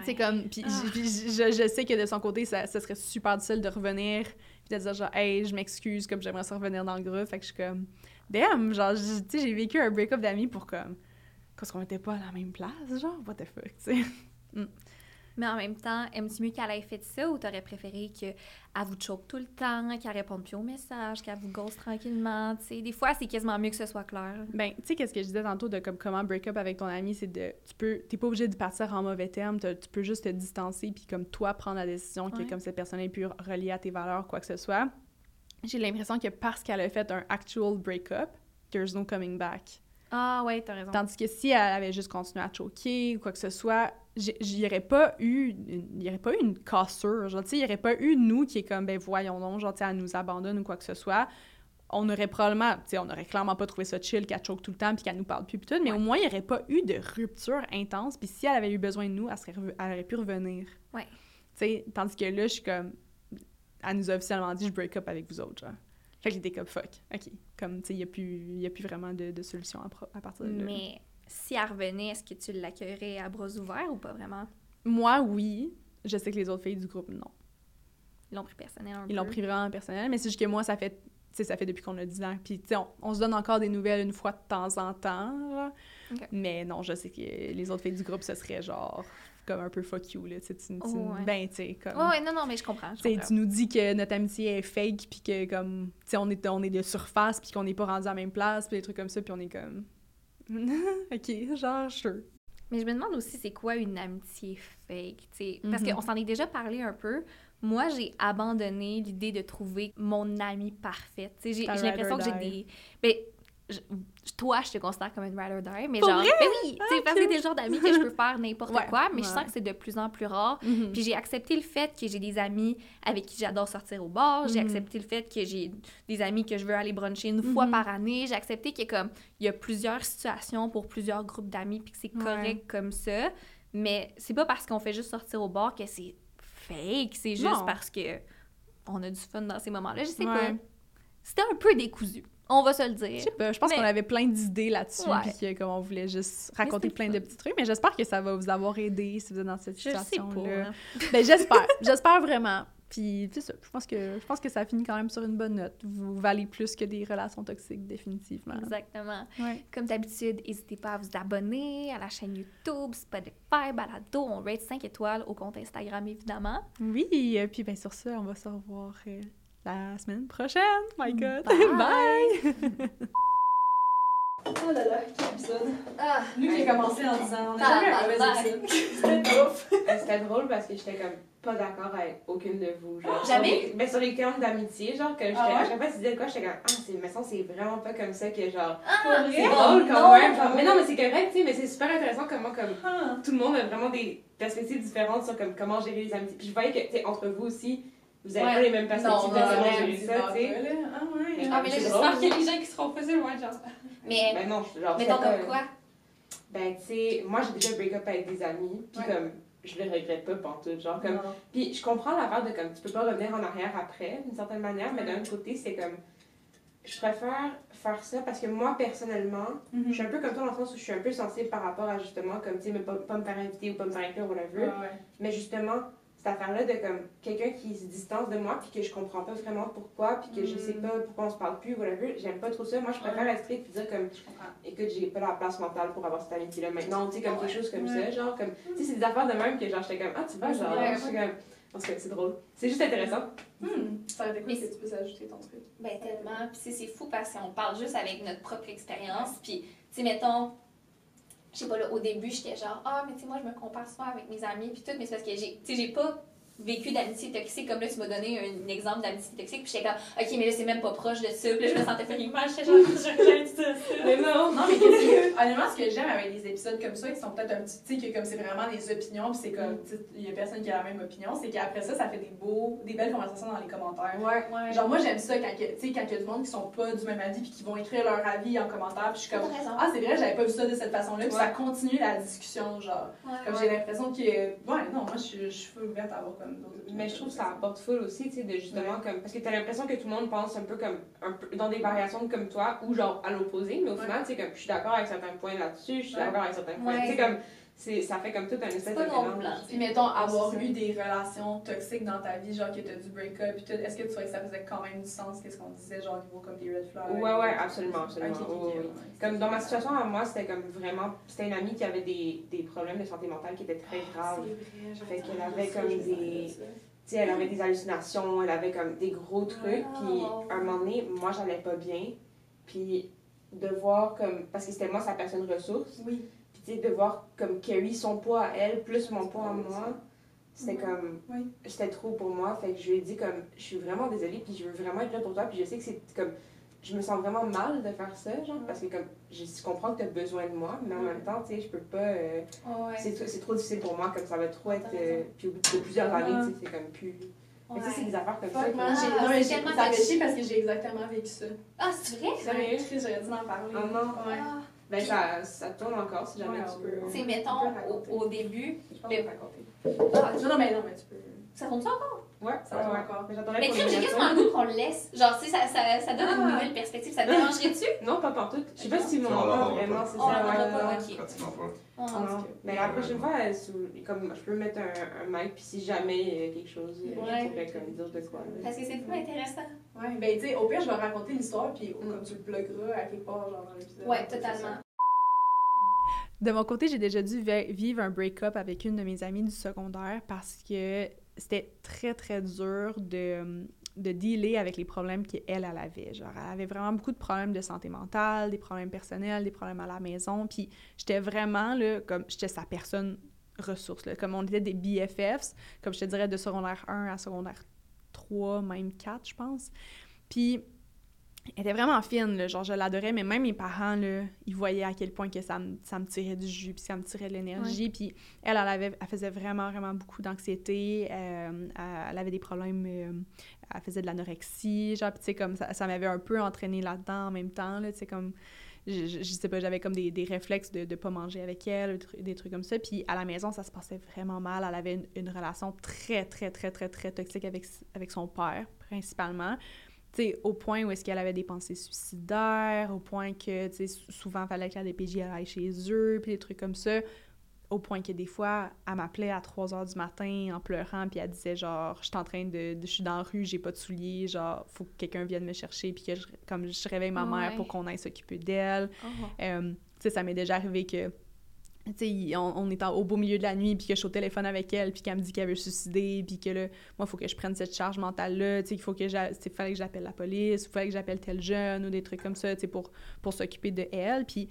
C'est comme, puis ah. je, je, sais que de son côté, ça, ça serait super difficile de revenir puis de dire genre, hey, je m'excuse, comme j'aimerais ça revenir dans le groupe. Fait que je suis comme, damn, genre, tu sais, j'ai vécu un break-up d'amis pour comme parce qu'on était pas à la même place, genre, what the fuck, tu sais. Mm. Mais en même temps, aimes-tu mieux qu'elle ait fait ça ou t'aurais préféré qu'elle vous choque tout le temps, qu'elle réponde plus aux messages, qu'elle vous gosse tranquillement, tu sais? Des fois, c'est quasiment mieux que ce soit clair. Ben, tu sais, qu'est-ce que je disais tantôt de comme, comment break up avec ton ami, c'est de... Tu peux... T'es pas obligé de partir en mauvais termes, tu peux juste te distancer puis comme toi prendre la décision que comme cette personne est plus reliée à tes valeurs, quoi que ce soit. J'ai l'impression que parce qu'elle a fait un actual break-up, there's no coming back. Ah ouais, t'as raison. Tandis que si elle avait juste continué à choquer ou quoi que ce soit, il y aurait pas eu une cassure genre il y aurait pas eu nous qui est comme ben voyons non genre elle nous abandonne ou quoi que ce soit. On aurait probablement tu on aurait clairement pas trouvé ça chill qu'elle choque tout le temps puis qu'elle nous parle plus tout mais au moins il y aurait pas eu de rupture intense puis si elle avait eu besoin de nous elle, serait elle aurait pu revenir. Ouais. Tu sais tandis que là je suis comme elle nous a officiellement dit je break up avec vous autres genre fait que j'étais comme fuck, ok. Comme, tu sais, il n'y a, plus, a plus vraiment de, de solution à, à, partir de là. Mais si elle revenait, est-ce que tu l'accueillerais à bras ouverts ou pas vraiment? Moi, oui. Je sais que les autres filles du groupe, non. Ils l'ont pris personnel un Ils l'ont pris vraiment personnel, mais c'est juste que moi, ça fait, ça fait depuis qu'on a 10 ans. Puis, tu sais, on, se donne encore des nouvelles une fois de temps en temps. Mais non, je sais que les autres filles du groupe, ce serait genre comme un peu fuck you, là. Tu, Ben, tu sais, comme... ouais, non, non, mais je comprends. Tu nous dis que notre amitié est fake, puis que, comme, tu sais, on est, on est de surface, puis qu'on n'est pas rendu à la même place, puis des trucs comme ça, puis on est comme... OK, genre, sure. Mais je me demande aussi, c'est quoi une amitié fake, tu sais? Parce mm-hmm. qu'on s'en est déjà parlé un peu. Moi, j'ai abandonné l'idée de trouver mon amie parfaite. Tu sais, j'ai l'impression que j'ai des... Ben, je- toi, je te considère comme une ride or die, mais Pour genre, vrai? ben oui, tu sais, parce que t'es le genre d'amis que je peux faire n'importe Ouais, quoi, mais je sens que c'est de plus en plus rare. Mhm. Puis j'ai accepté le fait que j'ai des amis avec qui j'adore sortir au bar. J'ai Mhm. accepté le fait que j'ai des amis que je veux aller bruncher une fois Mhm. par année. J'ai accepté que comme il y a plusieurs situations pour plusieurs groupes d'amis puis que c'est Ouais. correct comme ça. Mais c'est pas parce qu'on fait juste sortir au bar que c'est fake. C'est juste Non. parce que on a du fun dans ces moments-là. Je sais pas. C'était un peu décousu. On va se le Je dire. sais pas, je pense Mais- qu'on avait plein d'idées là-dessus, puis comme on voulait juste raconter plein le de petits trucs, mais j'espère que ça va vous avoir aidé si vous êtes dans cette Je situation-là. hein. Ben j'espère, j'espère vraiment. Puis c'est ça, je pense que je pense que ça finit quand même sur une bonne note. Vous valez plus que des relations toxiques définitivement. Exactement. Ouais. Comme d'habitude, n'hésitez pas à vous abonner à la chaîne YouTube, Spotify, Balado. On rate 5 étoiles au compte Instagram, évidemment. Oui, puis ben sur ça, on va se revoir euh, la semaine prochaine. My God. Bye. Bye. Oh là là, quel épisode. Ah, Lui qui a commencé en disant on a Ah, jamais un. C'était tough. Euh, C'était drôle parce que j'étais comme pas d'accord avec aucune de vous. Genre, Jamais? Sur les, mais sur les termes d'amitié, genre, que j'étais, Ah ouais? à chaque fois que tu disais quoi, j'étais comme, ah, c'est, mais ça, c'est vraiment pas comme ça que, genre, ah, c'est drôle quand non! même. Genre, mais non, mais c'est correct, tu sais, mais c'est super intéressant comment, comme, Ah. tout le monde a vraiment des perspectives différentes sur comme, comment gérer les amitiés. Puis je voyais que, tu sais, entre vous aussi, vous avez Ouais. pas les mêmes perspectives de non, comment non, gérer ça, tu sais. Ah ouais. Ah, mais là, j'espère qu'il y a des gens qui seront posés, ouais, genre. Mais, Ben non, genre, c'était pas- comme quoi? Ben, tu sais, moi, j'ai déjà break-up avec des amis, puis Ouais. comme, je le regrette pas pantoute, genre, comme. Puis je comprends l'affaire de comme tu peux pas revenir en arrière après, d'une certaine manière, mais d'un autre côté, c'est comme je préfère faire ça parce que moi personnellement, Mhm. je suis un peu comme toi dans le sens où je suis un peu sensible par rapport à justement comme tu sais, mais pas, pas me faire inviter ou pas me faire inclure ou whatever. Ouais, ouais. Mais justement, cette affaire-là de comme quelqu'un qui se distance de moi puis que je comprends pas vraiment pourquoi puis que je sais Mhm. pas pourquoi on se parle plus ou whatever, j'aime pas trop ça. Moi, je préfère Ouais. être strict puis dire comme Je comprends. écoute, j'ai pas la place mentale pour avoir cette amitié-là maintenant, tu sais, comme Ouais. quelque chose comme Ouais. ça, genre, comme, tu sais, c'est des affaires de même que, genre, j'étais comme, ah, tu vois, genre, ouais, je suis comme, parce que c'est drôle. C'est juste intéressant. Hmm. Ça aurait été cool Mais que tu puisses ajouter ton truc. Ben tellement. Puis c'est- c'est fou parce qu'on parle juste avec notre propre expérience. Puis, tu sais, mettons, je sais pas, là, au début, j'étais genre, ah, mais tu sais, moi, je me compare souvent avec mes amis, puis tout, mais c'est parce que j'ai, tu sais, j'ai pas vécu d'amitié toxique. Comme là, tu m'as donné un, exemple d'amitié toxique, puis j'étais comme, ok, mais là, c'est même pas proche de ça. Puis là, je me sentais mal. J'étais genre, dit ça. Mais non! Non, mais que- honnêtement, ce que j'aime avec des épisodes comme ça, qui sont peut-être un petit, tu sais, que comme c'est vraiment des opinions, puis c'est comme, tu sais, il y a personne qui a la même opinion, c'est qu'après ça, ça fait des beaux, des belles conversations dans les commentaires. Ouais. Ouais. Genre, moi, j'aime ça quand, que- tu sais, quand il y a du monde qui sont pas du même avis, puis qui vont écrire leur avis en commentaire, puis je suis comme, ah, c'est vrai, j'avais pas vu ça de cette façon-là, puis Ouais. ça continue la discussion, genre. Ouais, Comme ouais. j'ai l'impression que, ouais, non, moi, je suis- ouverte à avoir comme d'autres Mais je trouve que ça apporte full aussi, tu sais, de justement, comme, parce que t'as l'impression que tout le monde pense un peu comme, un peu dans des variations comme toi, ou genre à l'opposé, mais au Ouais. final, tu sais, comme, je suis d'accord avec certains points là-dessus, je suis d'accord avec certains points, tu sais, comme, ça fait comme tout un espèce de mélange. Puis mettons, avoir c'est ça. eu des relations toxiques dans ta vie, genre que t'as du break-up, puis tout, est-ce que tu trouvais que ça faisait quand même du sens, qu'est-ce qu'on disait, genre au niveau comme des red flags? Ouais, ouais, absolument, absolument. oui. Comme dans ma situation à moi, c'était comme vraiment, c'était une amie qui avait des, des problèmes de santé mentale qui étaient très graves. Fait qu'elle avait comme des- Tu sais, elle avait des hallucinations, elle avait comme des gros trucs, puis à un moment donné, moi, j'allais pas bien, puis de voir comme, parce que c'était moi sa personne ressource, Oui. Sais, de voir comme carry son poids à elle, plus mon poids à moi, c'était comme, Oui. c'était trop pour moi, fait que je lui ai dit comme, je suis vraiment désolée, puis je veux vraiment être là pour toi, puis je sais que c'est comme, je me sens vraiment mal de faire ça, genre, parce que comme, je comprends que tu as besoin de moi, mais en même temps, tu sais, je peux pas... euh, Ouais. c'est trop- difficile pour moi, comme ça va trop être. Euh, puis au bout de plusieurs années, tu sais, c'est comme plus. Mais ça, c'est des affaires comme ça. J'ai- Ah, non, mais tellement ça chier parce que j'ai exactement vécu ça. Ah, c'est vrai? Sérieux? J'aurais dû en parler. Ah non. Ouais. Ah. Ben, ça, ça tourne encore si jamais Ouais, tu peux. C'est, On mettons, au, au début, Je pense Le- raconter. ah, Non, non, mais non, mais tu peux. ça compte ça encore? Ouais, Ça ouais. encore. Mais crème, j'ai quasiment le goût qu'on le laisse. Genre, tu sais, ça, ça, ça donne une Ah. nouvelle perspective. Ça te dérangerait-tu? Non, pas partout. Je sais pas si mon on vraiment, pas. c'est On ça. ouais, pas, ouais. ok. Pratiquement pas. Ah, Ah, non. Mais la prochaine fois, euh, sous- comme, je peux mettre un, un mic, puis si jamais il y a quelque chose, euh, Ouais. je pourrais comme dire de quoi. Parce que c'est plus intéressant. Ouais, ben, tu sais, au pire, je vais raconter l'histoire, puis comme tu le pluggeras à quelque part, genre dans l'épisode. Ouais, totalement. De mon côté, j'ai déjà dû vi- vivre un break-up avec une de mes amies du secondaire parce que c'était très, très dur de, de dealer avec les problèmes qu'elle, elle avait. Genre, elle avait vraiment beaucoup de problèmes de santé mentale, des problèmes personnels, des problèmes à la maison. Puis j'étais vraiment, là, comme, j'étais sa personne ressource, là. Comme on était des BFFs, comme je te dirais, de secondaire 1 à secondaire 3, même 4, je pense. Puis elle était vraiment fine, là, genre je l'adorais, mais même mes parents, là, ils voyaient à quel point que ça me, ça me tirait du jus, puis ça me tirait de l'énergie, puis elle, elle, avait, elle faisait vraiment, vraiment beaucoup d'anxiété, euh, elle avait des problèmes, euh, elle faisait de l'anorexie, genre, tu sais, comme ça, ça m'avait un peu entraîné là-dedans en même temps, là, tu sais, comme, je, je, sais pas, j'avais comme des, des, réflexes de ne pas manger avec elle, des trucs comme ça, puis à la maison, ça se passait vraiment mal, elle avait une, une relation très, très, très, très, très toxique avec, avec son père, principalement, au point où est-ce qu'elle avait des pensées suicidaires, au point que, tu souvent, il fallait que la DPJ aille chez eux, puis des trucs comme ça, au point que des fois, elle m'appelait à 3 heures du matin en pleurant, puis elle disait, genre, je suis en train de, je suis dans la rue, j'ai pas de souliers, genre, faut que quelqu'un vienne me chercher, puis que je, comme je réveille ma mère pour qu'on aille s'occuper d'elle. Oh. Euh, tu sais, ça m'est déjà arrivé que on, on, est au beau milieu de la nuit, puis que je suis au téléphone avec elle, puis qu'elle me dit qu'elle veut se suicider, puis que là, moi, il faut que je prenne cette charge mentale-là, il faut que fallait que j'appelle la police, il fallait que j'appelle tel jeune, ou des trucs comme ça, pour, pour s'occuper de elle, puis,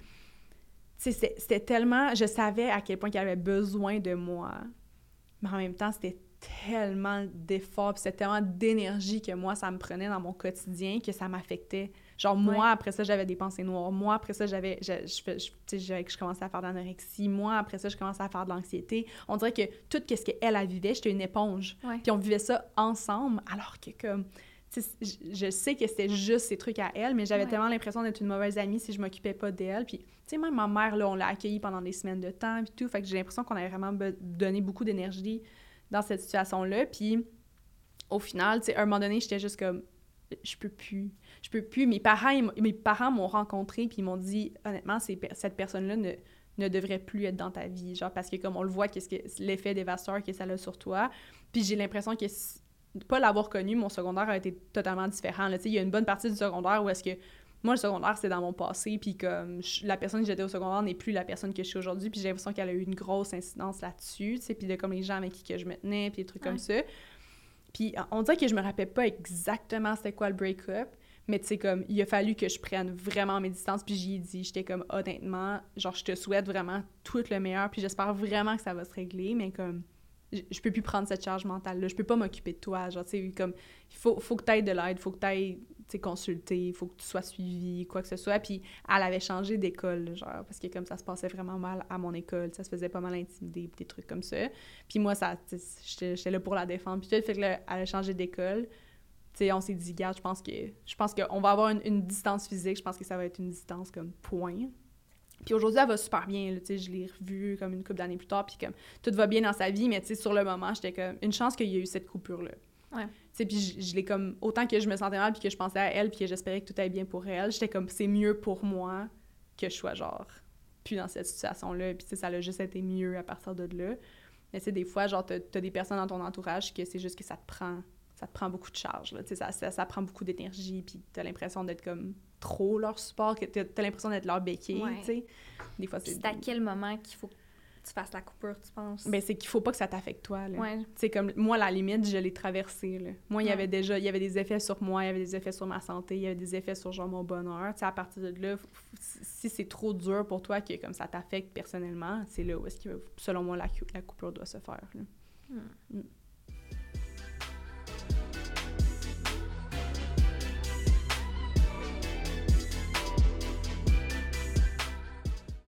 c'était tellement... Je savais à quel point qu'elle avait besoin de moi, mais en même temps, c'était tellement d'efforts, puis c'était tellement d'énergie que moi, ça me prenait dans mon quotidien, que ça m'affectait Genre, moi, après ça, j'avais des pensées noires. Moi, après ça, j'avais, je, je, je, je, commençais à faire de l'anorexie. Moi, après ça, je commençais à faire de l'anxiété. On dirait que tout ce qu'elle, elle vivait, j'étais une éponge. Puis on vivait ça ensemble, alors que comme... Je sais que c'était juste ces trucs à elle, mais j'avais tellement l'impression d'être une mauvaise amie si je m'occupais pas d'elle. Puis, tu sais, même ma mère, là, on l'a accueillie pendant des semaines de temps, puis tout. Fait que j'ai l'impression qu'on avait vraiment donné beaucoup d'énergie dans cette situation-là. Puis, au final, tu sais, à un moment donné, j'étais juste comme, je peux plus je peux plus. Mes parents, mes parents m'ont rencontré puis ils m'ont dit honnêtement, cette personne-là ne, ne devrait plus être dans ta vie, genre parce que comme on le voit, qu'est-ce que l'effet dévastateur que ça a sur toi. Puis j'ai l'impression que pas l'avoir connu, mon secondaire a été totalement différent. il y a une bonne partie du secondaire où est-ce que moi, le secondaire, c'est dans mon passé, puis comme la personne que j'étais au secondaire n'est plus la personne que je suis aujourd'hui, puis j'ai l'impression qu'elle a eu une grosse incidence là-dessus, tu sais, puis de comme les gens avec qui que je me tenais, puis des trucs comme ça. Puis on dirait que je me rappelle pas exactement c'était quoi le break-up, mais tu sais, comme, il a fallu que je prenne vraiment mes distances, puis j'y ai dit, j'étais comme, honnêtement, genre, je te souhaite vraiment tout le meilleur, puis j'espère vraiment que ça va se régler, mais comme, je peux plus prendre cette charge mentale-là, je peux pas m'occuper de toi, genre, tu sais, comme, il faut, faut que tu de l'aide, faut que tu ailles, tu il faut que tu sois suivi, quoi que ce soit, puis elle avait changé d'école, genre, parce que comme ça se passait vraiment mal à mon école, ça se faisait pas mal intimider, des trucs comme ça, puis moi, ça, j'étais là pour la défendre, puis tout. Fait que elle a changé d'école, sais, on s'est dit, regarde, je pense que je pense qu'on va avoir une, distance physique, je pense que ça va être une distance comme point. Puis aujourd'hui, elle va super bien, je l'ai revue comme une couple d'années plus tard, puis comme tout va bien dans sa vie, mais sur le moment, j'étais comme une chance qu'il y ait eu cette coupure-là. Ouais. Puis je, l'ai comme, autant que je me sentais mal, puis que je pensais à elle, puis que j'espérais que tout allait bien pour elle, j'étais comme, c'est mieux pour moi que je sois genre, plus dans cette situation-là, puis ça a juste été mieux à partir de là. Mais sais, des fois, genre, t'as as des personnes dans ton entourage que c'est juste que ça te prend ça te prend beaucoup de charge. Là. Ça, ça, ça, prend beaucoup d'énergie, puis tu as l'impression d'être comme trop leur support, que tu as, l'impression d'être leur béquille. sais. Des fois, c'est. à quel moment qu'il faut que tu fasses la coupure, tu penses? Ben, c'est qu'il faut pas que ça t'affecte toi. Là. Ouais. comme moi, la limite, je l'ai traversée. Là. Moi, il y avait déjà il y avait des effets sur moi, il y avait des effets sur ma santé, il y avait des effets sur genre mon bonheur. sais, à partir de là, si c'est trop dur pour toi que comme ça t'affecte personnellement, c'est là où est-ce que, selon moi, la, la coupure doit se faire. Là. Hmm. Mm.